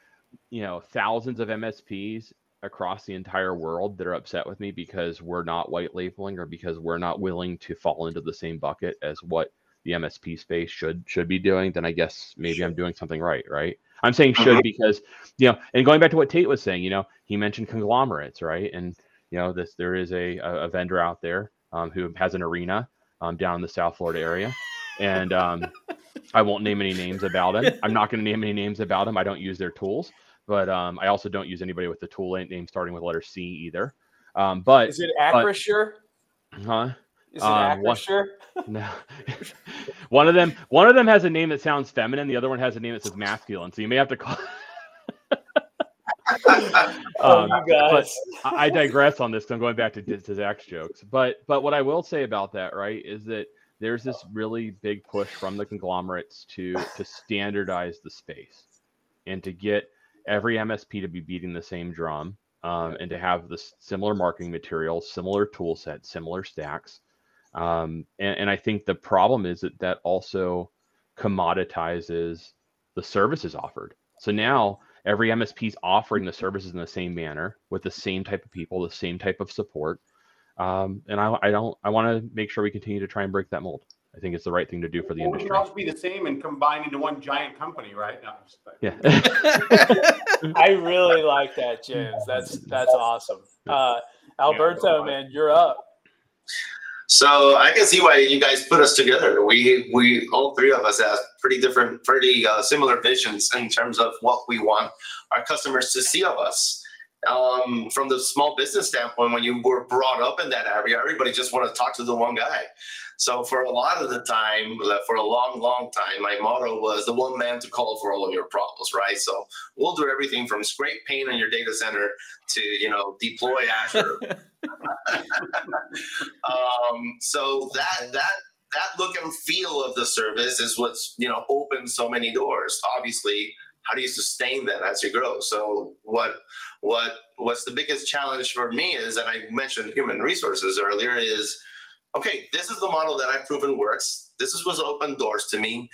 you know thousands of MSPs across the entire world that are upset with me because we're not white labeling or because we're not willing to fall into the same bucket as what the MSP space should should be doing, then I guess maybe I'm doing something right, right? I'm saying should because you know, and going back to what Tait was saying, you know, he mentioned conglomerates, right? And you know, this there is a a a vendor out there um, who has an arena um, down in the South Florida area, and um, I won't name any names about him. I'm not going to name any names about him. I don't use their tools, but um, I also don't use anybody with the tool name starting with letter C either. Um, but Is it Acrisure? huh? Is it um, Acrisure? No. one of them one of them has a name that sounds feminine, the other one has a name that says masculine. So you may have to call Oh, Um, you guys. I I digress on this. I'm going back to, to Zack's jokes, but but what I will say about that, right, is that there's this really big push from the conglomerates to to standardize the space and to get every MSP to be beating the same drum um, and to have the similar marketing materials, similar tool sets, similar stacks. Um, and, and I think the problem is that that also commoditizes the services offered. So now every MSP is offering the services in the same manner with the same type of people, the same type of support. Um, and I, I don't I want to make sure we continue to try and break that mold. I think it's the right thing to do for the Well, we industry. can also be the same and combine into one giant company, right? No, I'm just. Yeah. I really like that, James. That's that's awesome. Uh, Alberto, man, you're up. So I can see why you guys put us together. We we all three of us have pretty different, pretty uh, similar visions in terms of what we want our customers to see of us. Um, from the small business standpoint, when you were brought up in that area, everybody just wanted to talk to the one guy. So for a lot of the time, for a long, long time, my motto was the one man to call for all of your problems, right? So we'll do everything from scrape paint on your data center to you know deploy Azure um, so that that that look and feel of the service is what's you know opened so many doors. Obviously, how do you sustain that as you grow? So what what what's the biggest challenge for me is, and I mentioned human resources earlier, is okay. This is the model that I've proven works. This is what's opened doors to me.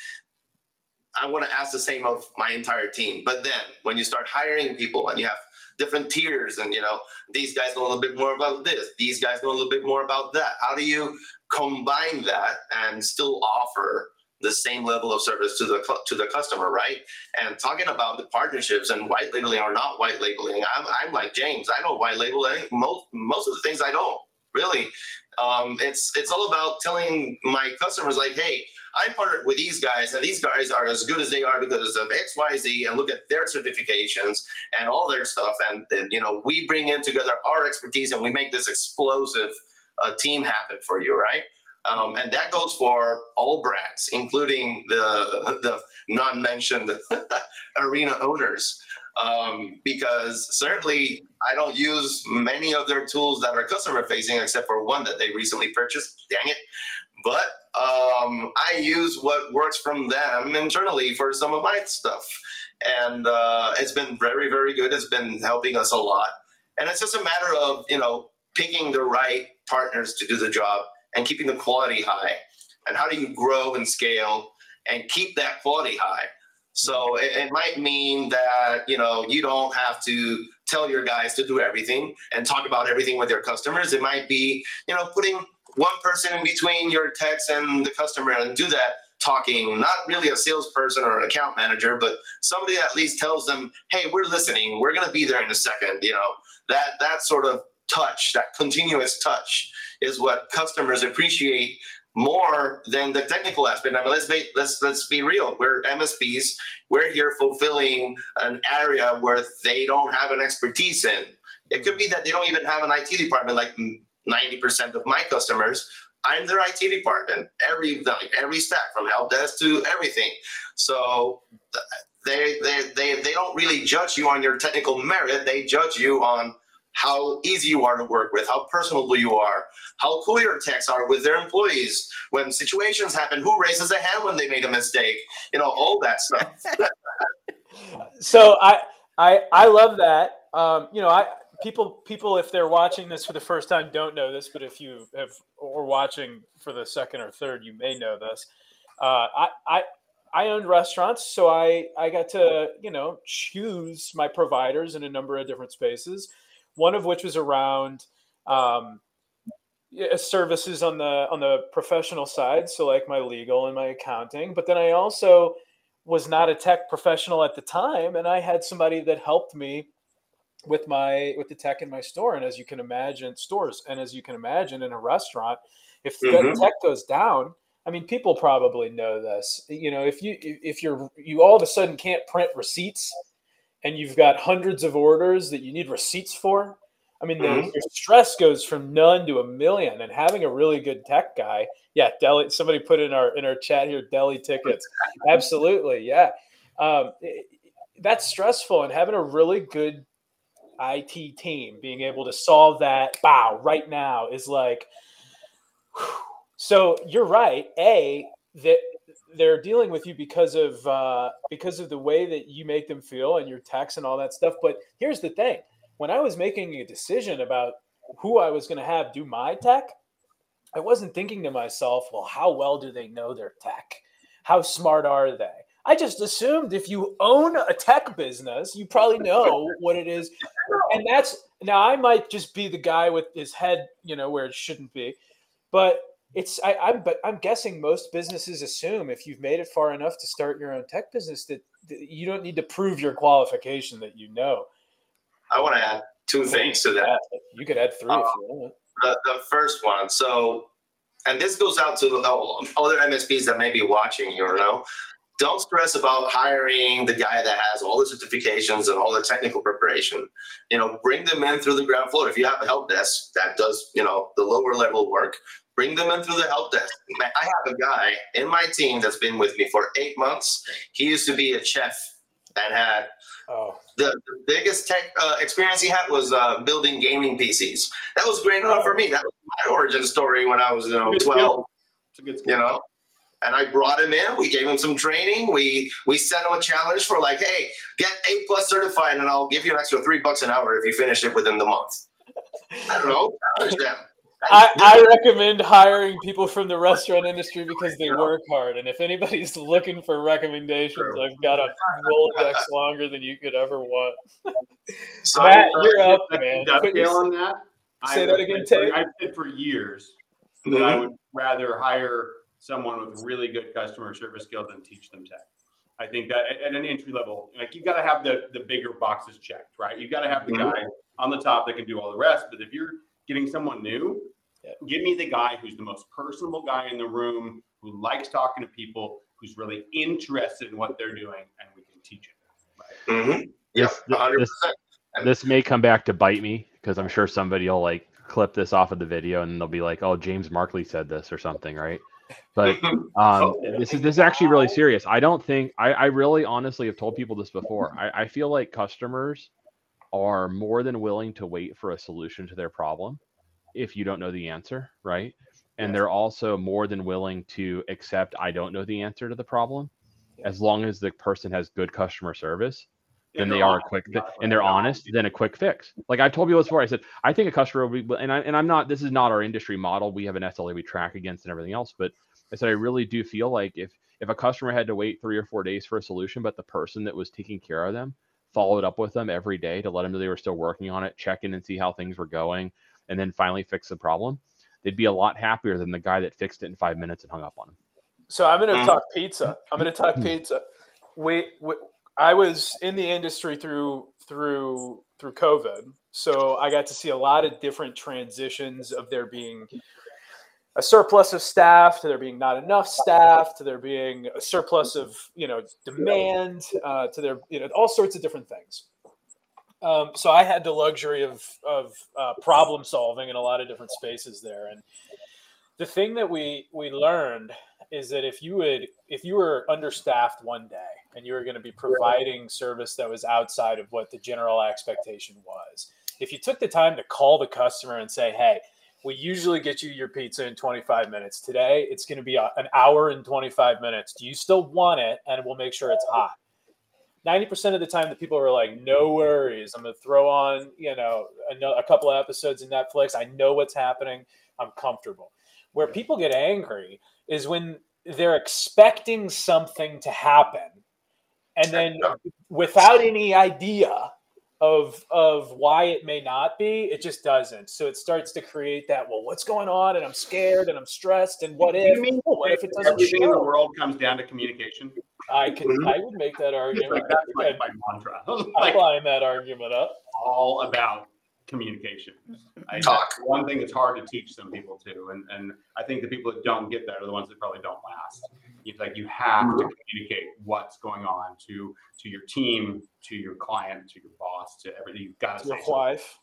I want to ask the same of my entire team. But then when you start hiring people and you have different tiers and you know these guys know a little bit more about this these guys know a little bit more about that how do you combine that and still offer the same level of service to the to the customer right and talking about the partnerships and white labeling or not white labeling i'm, I'm like james i don't white label any, most most of the things i don't really um, it's it's all about telling my customers like hey I partnered with these guys, and these guys are as good as they are because of X, Y, Z, and look at their certifications and all their stuff. And then, you know, we bring in together our expertise and we make this explosive uh, team happen for you, right? Um, and that goes for all brands, including the the non-mentioned arena owners, um, because certainly I don't use many of their tools that are customer-facing, except for one that they recently purchased. Dang it! But um, I use what works from them internally for some of my stuff, and uh, it's been very, very good. It's been helping us a lot, and it's just a matter of you know picking the right partners to do the job and keeping the quality high. And how do you grow and scale and keep that quality high? So mm-hmm. it, it might mean that you know you don't have to tell your guys to do everything and talk about everything with your customers. It might be you know putting one person in between your techs and the customer and do that talking not really a salesperson or an account manager but somebody that at least tells them hey we're listening we're going to be there in a second you know that that sort of touch that continuous touch is what customers appreciate more than the technical aspect. I mean, let's be let's let's be real. We're MSPs. We're here fulfilling an area where they don't have an expertise in. It could be that they don't even have an IT department. Like ninety percent of my customers, I'm their IT department. Every every stack from help desk to everything. So they they they they don't really judge you on your technical merit. They judge you on how easy you are to work with, how personable you are, how cool your techs are with their employees. When situations happen, who raises a hand when they made a mistake? You know, all that stuff. so I I I love that. Um, you know, I people people if they're watching this for the first time don't know this, but if you have or watching for the second or third, you may know this. Uh, I I I owned restaurants, so I I got to you know choose my providers in a number of different spaces. One of which was around um, services on the on the professional side, so like my legal and my accounting. But then I also was not a tech professional at the time, and I had somebody that helped me with my with the tech in my store. And as you can imagine, stores, and as you can imagine, in a restaurant, if mm-hmm. the tech goes down, I mean, people probably know this. You know, if you if you're you all of a sudden can't print receipts, and you've got hundreds of orders that you need receipts for. I mean, mm-hmm. the, your stress goes from none to a million, and having a really good tech guy, yeah, deli. Somebody put in our in our chat here, deli tickets. Absolutely, yeah. Um, it, that's stressful, and having a really good IT team being able to solve that, bow right now is like. Whew. So you're right. A that they're dealing with you because of uh, because of the way that you make them feel and your text and all that stuff. But here's the thing: when I was making a decision about who I was going to have do my tech, I wasn't thinking to myself, "Well, how well do they know their tech? How smart are they?" I just assumed if you own a tech business, you probably know what it is, and that's now I might just be the guy with his head, you know, where it shouldn't be, but it's I, I'm but I'm guessing most businesses assume if you've made it far enough to start your own tech business that, that you don't need to prove your qualification that you know. I want to add two things to that. You could add three uh, if you want. The, the first one, so, and this goes out to the other MSPs that may be watching, you know, don't stress about hiring the guy that has all the certifications and all the technical preparation. You know, bring them in through the ground floor. If you have a help desk that does, you know, the lower level work, bring them in through the help desk. I have a guy in my team that's been with me for eight months. He used to be a chef and had oh. the, the, biggest tech uh, experience he had was uh, building gaming PCs. That was great enough for me. That was my origin story when I was, you know, 12. You know, and I brought him in. We gave him some training. We we set him a challenge for like, hey, get A plus certified, and I'll give you an extra three bucks an hour if you finish it within the month. I don't know. Challenge them. I, I, recommend hiring people from the restaurant industry because they work hard. And if anybody's looking for recommendations, True. I've got a Rolodex longer than you could ever want. So, Matt, uh, you're up, man. on that. Say I, that again, Tait. I've said for years mm-hmm. that I would rather hire someone with really good customer service skills and teach them tech. I think that at, an entry level, like you got to have the the bigger boxes checked, right? You've got to have the mm-hmm. guy on the top that can do all the rest. But if you're getting someone new, yeah. Give me the guy who's the most personable guy in the room, who likes talking to people, who's really interested in what they're doing, and we can teach it. Right? Mm-hmm. Yes, this, this may come back to bite me because I'm sure somebody will like clip this off of the video and they'll be like, "Oh, James Markley said this" or something, right? But um, oh, this is this is actually really serious. I don't think I, I really honestly have told people this before. I, I feel like customers are more than willing to wait for a solution to their problem if you don't know the answer, right? And they're also more than willing to accept I don't know the answer to the problem. As long as the person has good customer service then they are a quick and they're honest then a quick fix. Like i told you before i said i think a customer will be and, I, and i'm not this is not our industry model. We have an sla we track against and everything else but i said i really do feel like if if a customer had to wait three or four days for a solution but the person that was taking care of them followed up with them every day to let them know they were still working on it check in and see how things were going and then finally fix the problem they'd be a lot happier than the guy that fixed it in five minutes and hung up on them so i'm going to mm. talk pizza i'm going to talk pizza we, we I was in the industry through through through COVID, so I got to see a lot of different transitions of there being a surplus of staff to there being not enough staff to there being a surplus of you know demand uh, to there you know all sorts of different things. Um, so I had the luxury of of uh, problem solving in a lot of different spaces there, and the thing that we we learned is that if you would if you were understaffed one day and you were going to be providing service that was outside of what the general expectation was. If you took the time to call the customer and say, hey, we usually get you your pizza in 25 minutes. Today, it's going to be an hour and 25 minutes. Do you still want it? And we'll make sure it's hot. 90% of the time, the people are like, no worries. I'm going to throw on, you know, a, a couple of episodes in Netflix. I know what's happening. I'm comfortable. Where people get angry is when they're expecting something to happen and then without any idea of of why it may not be it just doesn't so it starts to create that well what's going on and i'm scared and i'm stressed and what if mean, well, what if it doesn't everything show? in the world comes down to communication i can mm-hmm. i would make that argument like, that's my, my mantra like, i'm line that argument up all about communication. I, Talk. One thing that's hard to teach some people too, and and I think the people that don't get that are the ones that probably don't last. It's like you have to communicate what's going on to to your team, to your client, to your boss, to everything. You've got to your wife.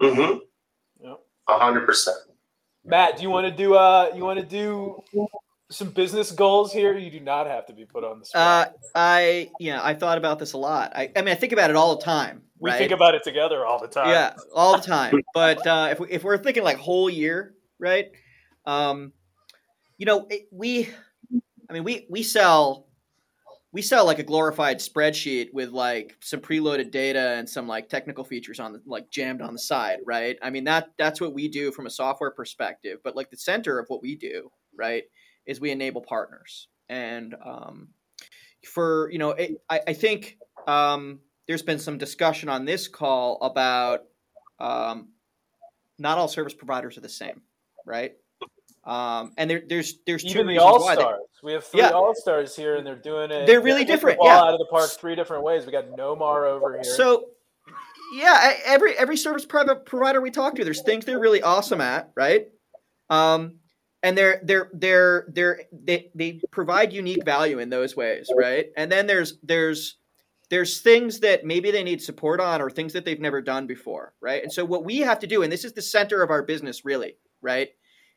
Mm-hmm. Yep. A hundred percent. Matt, do you want to do uh you want to do some business goals here? You do not have to be put on the spot. Uh, I yeah, I thought about this a lot. I, I mean, I think about it all the time. We right? think about it together all the time. Yeah, all the time. but uh, if we, if we're thinking like whole year, right? Um, you know, it, we, I mean, we we sell we sell like a glorified spreadsheet with like some preloaded data and some like technical features on the like jammed on the side, right? I mean that that's what we do from a software perspective. But like the center of what we do, right, is we enable partners. And um, for you know, it, I, I think um, there's been some discussion on this call about um, not all service providers are the same, right? Um, and there, there's there's two Even the all stars. We have three Yeah. all stars here, and they're doing it. They're really the different, Ball yeah. out of the park three different ways. We got Nomar over here. So, yeah, every every service private provider we talk to, there's things they're really awesome at, right? Um, and they're they're they're they're they they provide unique value in those ways, right? And then there's there's there's things that maybe they need support on or things that they've never done before, right? And so what we have to do, and this is the center of our business, really, right,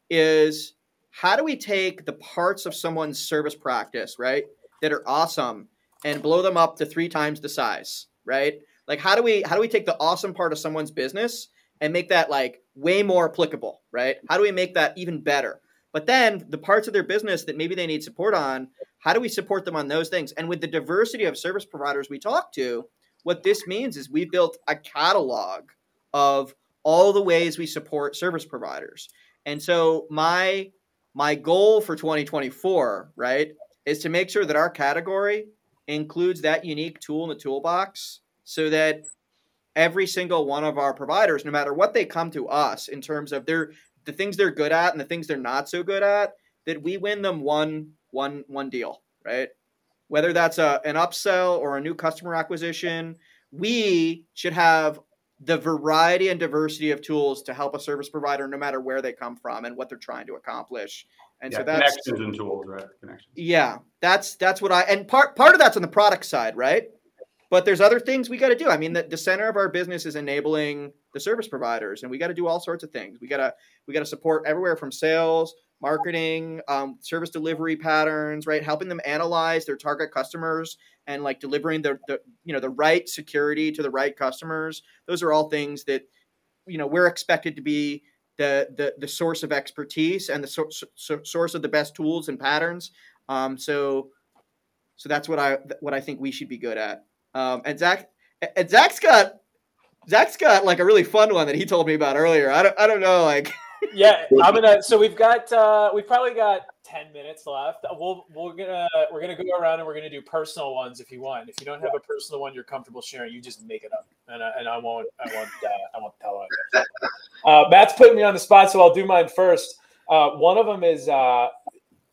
is how do we take the parts of someone's service practice, right, that are awesome and blow them up to three times the size, right? Like how do we how do we take the awesome part of someone's business and make that like way more applicable, right? How do we make that even better? But then the parts of their business that maybe they need support on, how do we support them on those things? And with the diversity of service providers we talk to, what this means is we've built a catalog of all the ways we support service providers. And so my my goal for 2024, right, is to make sure that our category includes that unique tool in the toolbox so that every single one of our providers, no matter what they come to us in terms of their the things they're good at and the things they're not so good at, that we win them one one one deal, right? Whether that's a an upsell or a new customer acquisition, we should have the variety and diversity of tools to help a service provider no matter where they come from and what they're trying to accomplish. And yeah, so that's connections and tools, right? Connections. yeah, that's that's what I and part part of that's on the product side, right? But there's other things we got to do. I mean, the, the center of our business is enabling the service providers, and we got to do all sorts of things. We gotta we got to support everywhere from sales, marketing, um, service delivery patterns, right? Helping them analyze their target customers and like delivering the, the you know the right security to the right customers. Those are all things that you know we're expected to be the the, the source of expertise and the so, so, source of the best tools and patterns. Um, so so that's what I what I think we should be good at. Um, and Zack and Zack's got Zack's got like a really fun one that he told me about earlier. I don't I don't know like yeah, I'm gonna. So we've got uh, we've probably got ten minutes left. We'll we're gonna we're gonna go around and we're gonna do personal ones if you want. If you don't have a personal one you're comfortable sharing, you just make it up, and I, and I won't I won't uh, I won't tell it. Uh, Matt's putting me on the spot, so I'll do mine first. Uh, one of them is uh,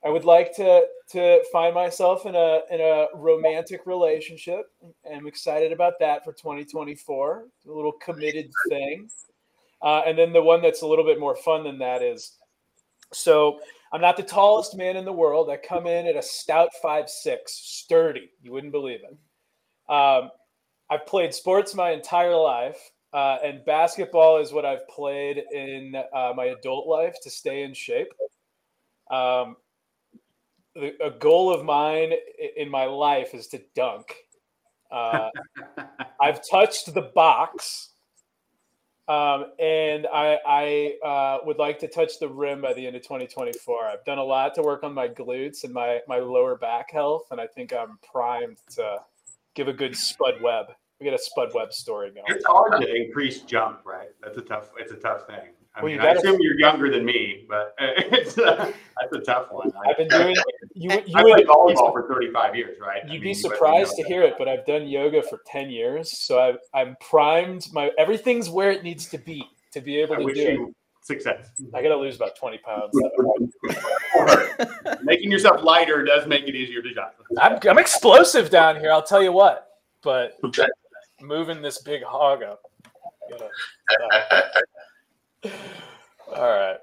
I would like to to find myself in a in a romantic relationship. I'm excited about that for 2024. A little committed thing. Uh, and then the one that's a little bit more fun than that is so I'm not the tallest man in the world. I come in at a stout five six, sturdy. You wouldn't believe it. Um, I've played sports my entire life, uh, and basketball is what I've played in uh, my adult life to stay in shape. Um, the, a goal of mine in my life is to dunk. Uh, I've touched the box, um, and I, I uh, would like to touch the rim by the end of 2024. I've done a lot to work on my glutes and my my lower back health, and I think I'm primed to give a good Spud Webb. We get a Spud Webb story going. It's hard to increase jump, right? That's a tough. It's a tough thing. I Well, mean, you I assume you're younger than me, but it's uh, that's a tough one. I, I've been doing you. You I played volleyball for 35 years, right? You'd mean, be surprised wouldn't to hear it, but I've done yoga for 10 years, so I've, I'm primed. My everything's where it needs to be to be able I to do it. success. I got to lose about 20 pounds. Making yourself lighter does make it easier to jump. I'm, I'm explosive down here. I'll tell you what. But moving this big hog up. gotta- uh, all right.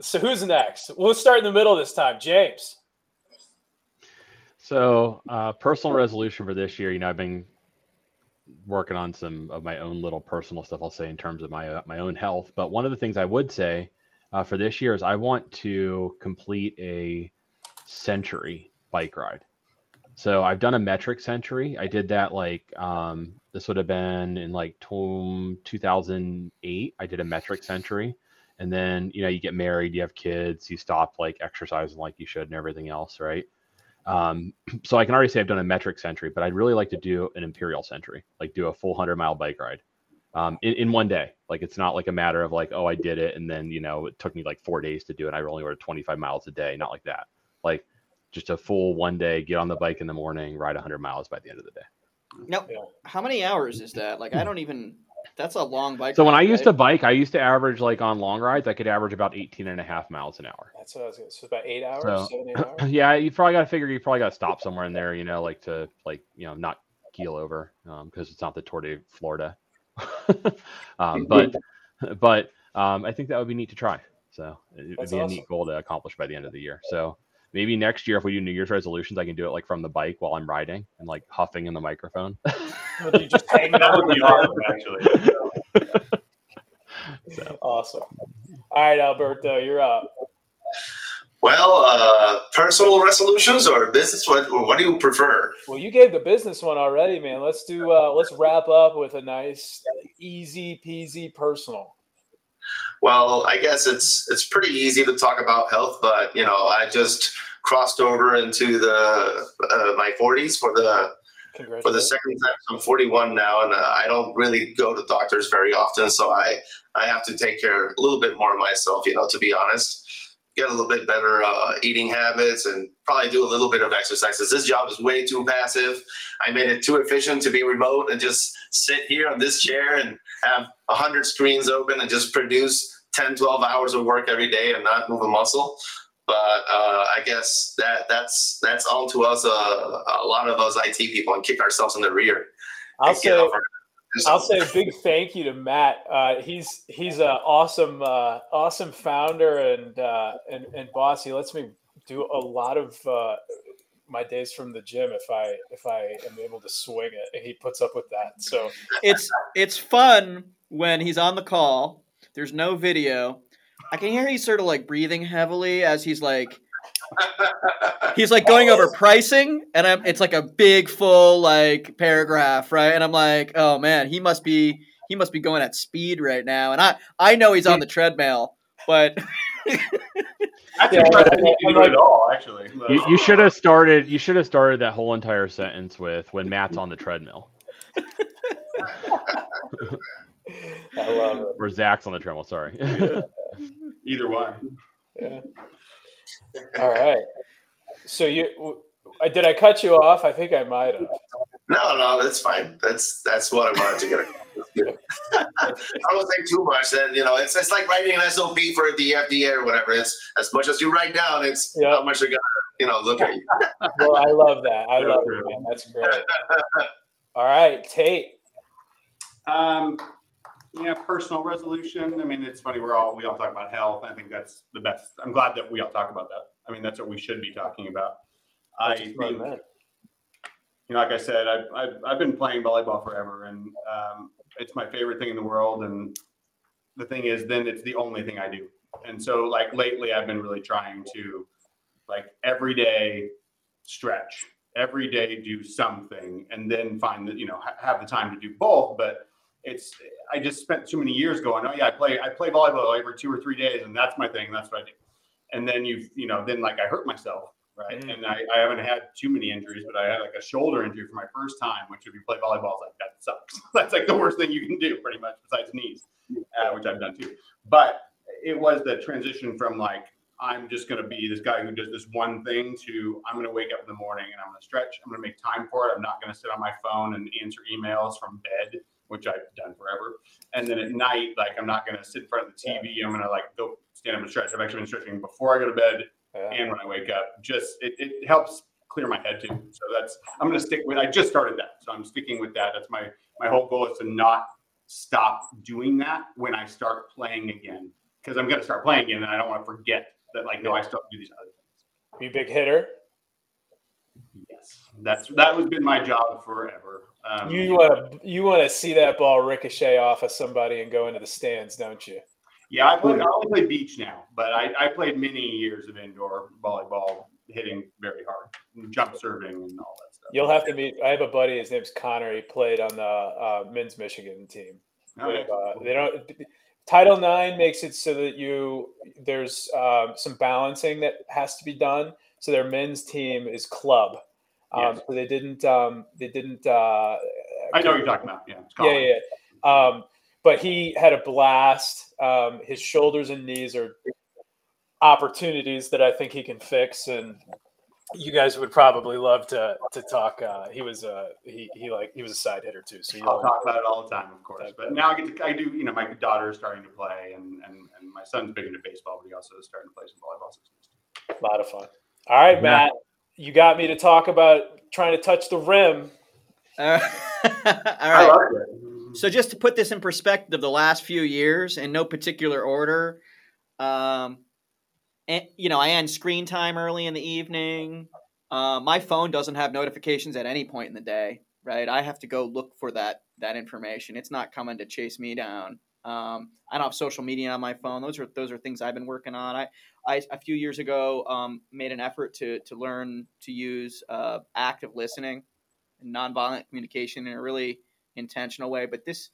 So who's next? We'll start in the middle this time. James. So, uh, personal resolution for this year, you know, I've been working on some of my own little personal stuff. I'll say in terms of my uh, my own health. But one of the things I would say uh, for this year is I want to complete a century bike ride. So I've done a metric century. I did that like um, this would have been in like tw- 2008. I did a metric century, and then you know you get married, you have kids, you stop like exercising like you should and everything else, right? Um, so I can already say I've done a metric century, but I'd really like to do an imperial century, like do a full hundred mile bike ride um, in, in one day. Like it's not like a matter of like, oh, I did it, and then you know it took me like four days to do it. I only rode 25 miles a day, not like that. Like just a full one day, get on the bike in the morning, ride 100 miles by the end of the day. now how many hours is that? Like I don't even That's a long bike. So when I ride, used right? to bike, I used to average like on long rides, I could average about 18 and a half miles an hour. That's what I was going to So about eight hours, So- seven, eight hours. Yeah, you probably got to figure you probably got to stop somewhere in there, you know, like to like you know not keel over because it's not the Tour de Florida. um, but but um, I think that would be neat to try. So it would That's be a neat goal to accomplish by the end of the year. So maybe next year if we do New Year's resolutions, I can do it like from the bike while I'm riding and like huffing in the microphone. You just hang out with be your awesome, actually. so Awesome. All right, Alberto, you're up. Well, uh, personal resolutions or business? What, what do you prefer? Well, you gave the business one already, man. Let's do. Uh, let's wrap up with a nice, easy peasy personal. Well, I guess it's it's pretty easy to talk about health, but you know, I just crossed over into the uh, my 40s for the for the second time. I'm 41 now, and uh, I don't really go to doctors very often, so I I have to take care a little bit more of myself. You know, to be honest, get a little bit better uh, eating habits, and probably do a little bit of exercises. This job is way too passive. I made it too efficient to be remote and just sit here on this chair and have 100 screens open and just produce 10, 12 hours of work every day and not move a muscle. But uh, I guess that that's that's on to us, uh, a lot of us IT people, and kick ourselves in the rear. I'll say. our- I'll say a big thank you to Matt. Uh, he's he's an awesome uh, awesome founder and, uh, and and boss. He lets me do a lot of uh, my days from the gym if I if I am able to swing it. He puts up with that. So it's it's fun when he's on the call. There's no video. I can hear he's sort of like breathing heavily as he's like he's like going over pricing, and I'm, it's like a big full like paragraph, right? And I'm like, oh man, he must be he must be going at speed right now, and I I know he's on the treadmill, but That's Yeah, impressive I- you do like- it all, actually. you, you should have started you should have started that whole entire sentence with when Matt's on the treadmill I love it. or Zack's on the treadmill. Sorry. Either one. Yeah. All right. So you uh, did I cut you off? I think I might have. No, no, that's fine. That's that's what I wanted to get. I don't think too much. Then you know, it's it's like writing an SOP for the FDA or whatever. It's as much as you write down, it's Yeah. how much they're gonna you know look at you. Well, I love that. I love it, man. That's great. All right, Tait. Um, yeah, personal resolution. I mean, it's funny. We're all we all talk about health. I think that's the best. I'm glad that we all talk about that. I mean, that's what we should be talking about. I think, just my man. You know, like I said, I've, I've, I've been playing volleyball forever, and um, it's my favorite thing in the world. And the thing is, then it's the only thing I do. And so, like lately, I've been really trying to, like, every day stretch, every day do something, and then find that you know ha- have the time to do both. But it's I just spent too many years going, oh yeah, I play I play volleyball every two or three days, and that's my thing. That's what I do. And then you've you know then like I hurt myself right? Mhm. And I, I haven't had too many injuries, but I had like a shoulder injury for my first time, which if you play volleyball, it's like that sucks. That's like the worst thing you can do, pretty much, besides knees, uh, which I've done too. But it was the transition from like I'm just going to be this guy who does this one thing to I'm going to wake up in the morning and I'm going to stretch. I'm going to make time for it. I'm not going to sit on my phone and answer emails from bed, which I've done forever. And then at night, like I'm not going to sit in front of the TV. I'm going to like go stand up and stretch. I've actually been stretching before I go to bed Yeah. and when I wake up. Just it, it helps clear my head too. So that's I'm gonna stick with I just started that. So I'm sticking with that. That's my my whole goal is to not stop doing that when I start playing again. Because I'm gonna start playing again and I don't want to forget that like no, I still do these other things. You big hitter. Yes. That's that has been my job forever. Um, You want to you want to see that ball ricochet off of somebody and go into the stands, don't you? Yeah, I play I only play beach now, but I, I played many years of indoor volleyball hitting very hard, jump serving and all that stuff. You'll have to meet. I have a buddy. His name's Connor. He played on the uh, men's Michigan team. Oh, yeah. Uh, they don't. Title IX makes it so that you there's um, some balancing that has to be done. So their men's team is club. Um, Yes. So they didn't. Um, they didn't. Uh, I know what you're talking about. Yeah. Yeah, yeah. Yeah. But he had a blast. Um, his shoulders and knees are opportunities that I think he can fix, and you guys would probably love to to talk. Uh, he was a he he like he was a side hitter too. So I'll talk about it all the time, of course. But now I get to I do you know my daughter is starting to play and and, and my son's big into baseball, but he also is starting to play some volleyball. A lot of fun. All right, Matt, you got me to talk about trying to touch the rim. Uh, all right. So just to put this in perspective, the last few years in no particular order, um, and you know, I end screen time early in the evening. Uh, my phone doesn't have notifications at any point in the day, right? I have to go look for that that information. It's not coming to chase me down. Um, I don't have social media on my phone. Those are those are things I've been working on. I, I a few years ago um, made an effort to to learn to use uh, active listening and nonviolent communication and a really intentional way. But this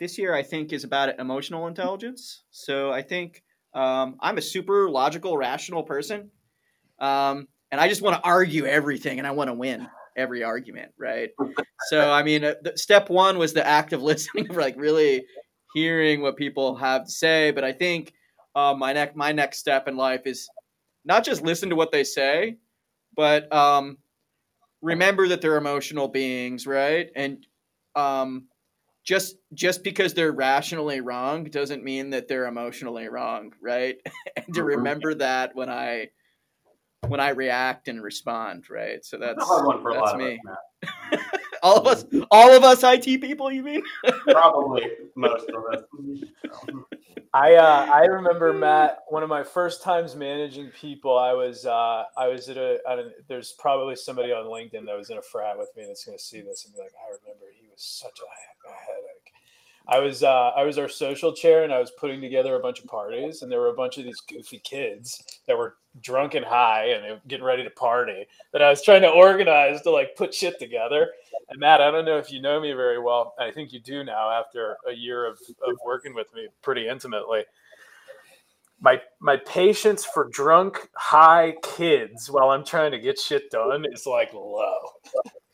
this year, I think, is about emotional intelligence. So I think um, I'm a super logical, rational person, um, and I just want to argue everything, and I want to win every argument, right? so I mean, uh, step one was the active listening, like really hearing what people have to say. But I think uh, my next my next step in life is not just listen to what they say, but um, remember that they're emotional beings, right? And um, just just because they're rationally wrong doesn't mean that they're emotionally wrong, right? and to mm-hmm. remember that when I when I react and respond, right? So that's that's me. Us, all of us, all of us IT people, you mean? Probably most of us. I uh, I remember Matt. One of my first times managing people, I was uh, I was at a, at a. There's probably somebody on LinkedIn that was in a frat with me that's going to see this and be like, I remember he was such a, a headache. I was uh, I was our social chair and I was putting together a bunch of parties and there were a bunch of these goofy kids that were drunk and high and they were getting ready to party that I was trying to organize to like put shit together. And Matt, I don't know if you know me very well. I think you do now after a year of, of working with me pretty intimately. My my patience for drunk high kids while I'm trying to get shit done is like low.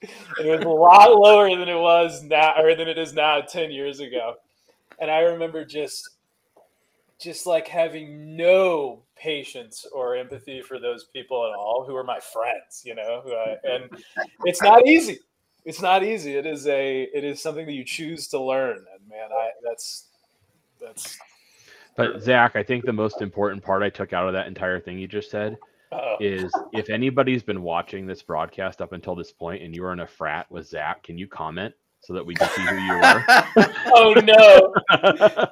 It was a lot lower than it was now or than it is now 10 years ago. And I remember just just like having no patience or empathy for those people at all who are my friends, you know, I, and it's not easy. It's not easy. It is a it is something that you choose to learn. And man, I that's that's but Zack, I think the most important part I took out of that entire thing you just said Uh-oh. is if anybody's been watching this broadcast up until this point and you are in a frat with Zack, can you comment so that we can see who you are? oh no!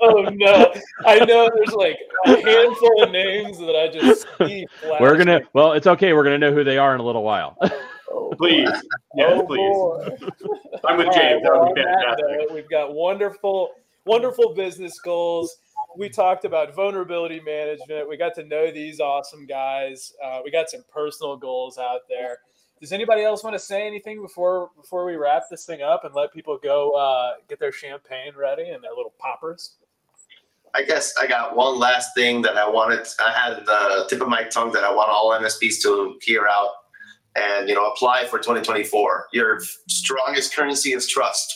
Oh no! I know there's like a handful of names that I just see. We're gonna. Well, it's okay. We're gonna know who they are in a little while. please, yes, oh, please. I'm with James. Right, that would be fantastic. we've got wonderful, wonderful business goals. We talked about vulnerability management. We got to know these awesome guys. Uh, we got some personal goals out there does anybody else want to say anything before before we wrap this thing up and let people go uh, get their champagne ready and their little poppers? I guess I got one last thing that I wanted. I had the tip of my tongue that I want all MSPs to hear out and you know apply for 2024. Your strongest currency is trust.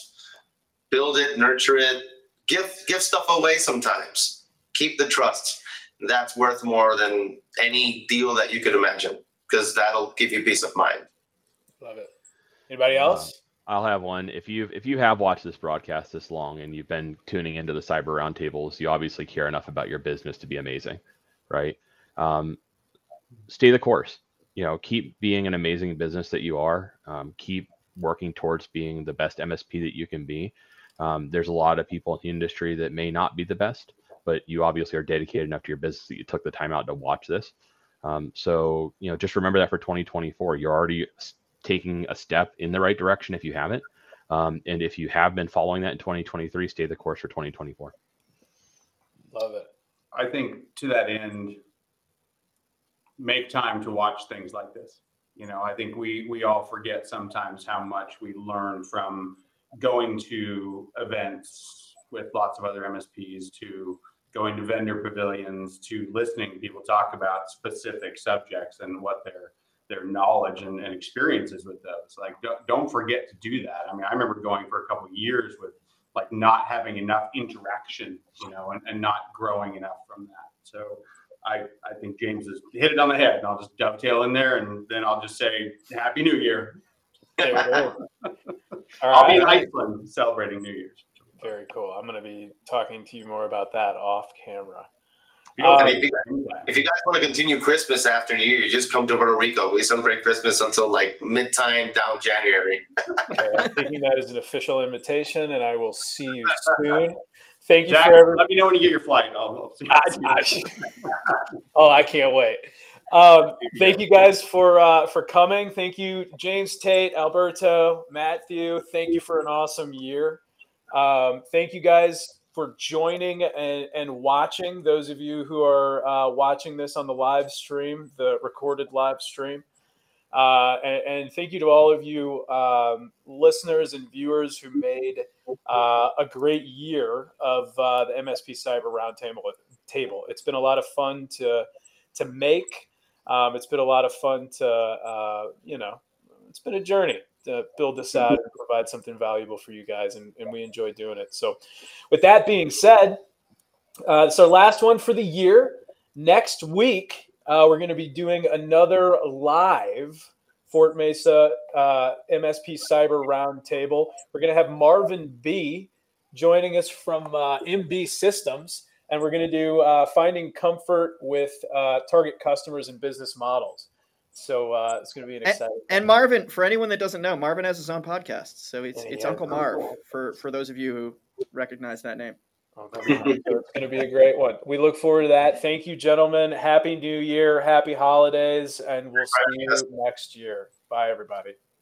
Build it, nurture it, give give stuff away sometimes. Keep the trust. That's worth more than any deal that you could imagine because that'll give you peace of mind. Love it. Anybody uh, else? Uh, I'll have one. If you if you have watched this broadcast this long and you've been tuning into the cyber roundtables, you obviously care enough about your business to be amazing, right? Um, stay the course. You know, keep being an amazing business that you are. Um, keep working towards being the best MSP that you can be. Um, there's a lot of people in the industry that may not be the best, but you obviously are dedicated enough to your business that you took the time out to watch this. Um, so, you know, just remember that for 2024, you're already taking a step in the right direction if you haven't. Um, and if you have been following that in 2023, stay the course for 2024. Love it. I think to that end, make time to watch things like this. You know, I think we we all forget sometimes how much we learn from going to events with lots of other MSPs to going to vendor pavilions to listening to people talk about specific subjects and what they're their knowledge and, and experiences with those. Like, don't, don't forget to do that. I mean, I remember going for a couple years with like not having enough interaction, you know, and, and not growing enough from that. So I, I think James has hit it on the head, and I'll just dovetail in there, and then I'll just say Happy New Year. There we go. All I'll be in. Iceland celebrating New Year's. Very cool. I'm going to be talking to you more about that off camera. You don't Um, have if you- do. If you guys want to continue Christmas after New Year, just come to Puerto Rico. We celebrate Christmas until like mid time down January. Okay, I'm taking that as an official invitation, and I will see you soon. Thank you Jack, for every. let me know when you get your flight. I'll, I'll see. I- I- oh, I can't wait. Um, thank you guys for uh, for coming. Thank you, James Tait, Alberto, Matthew. Thank you for an awesome year. Um, thank you guys for joining and, and watching. Those of you who are uh, watching this on the live stream, the recorded live stream. Uh, and, and thank you to all of you um, listeners and viewers who made uh, a great year of uh, the MSP Cyber Roundtable. Table. It's been a lot of fun to to make. Um, it's been a lot of fun to uh, you know. It's been a journey to build this out and provide something valuable for you guys, and, and we enjoy doing it. So, with that being said, uh, our last one for the year. Next week, uh, we're going to be doing another live FortMesa uh, MSP Cyber Roundtable. We're going to have Marvin Bee joining us from uh, MB Systems, and we're going to do uh, finding comfort with uh, target customers and business models. So uh, it's going to be an exciting. And time. Marvin, for anyone that doesn't know, Marvin has his own podcast, so it's Yeah, it's yeah. Uncle Marv for for those of you who recognize that name. Oh, come it's going to be a great one. We look forward to that. Thank you, gentlemen. Happy New Year, happy holidays, and we'll see you next year. Bye, everybody.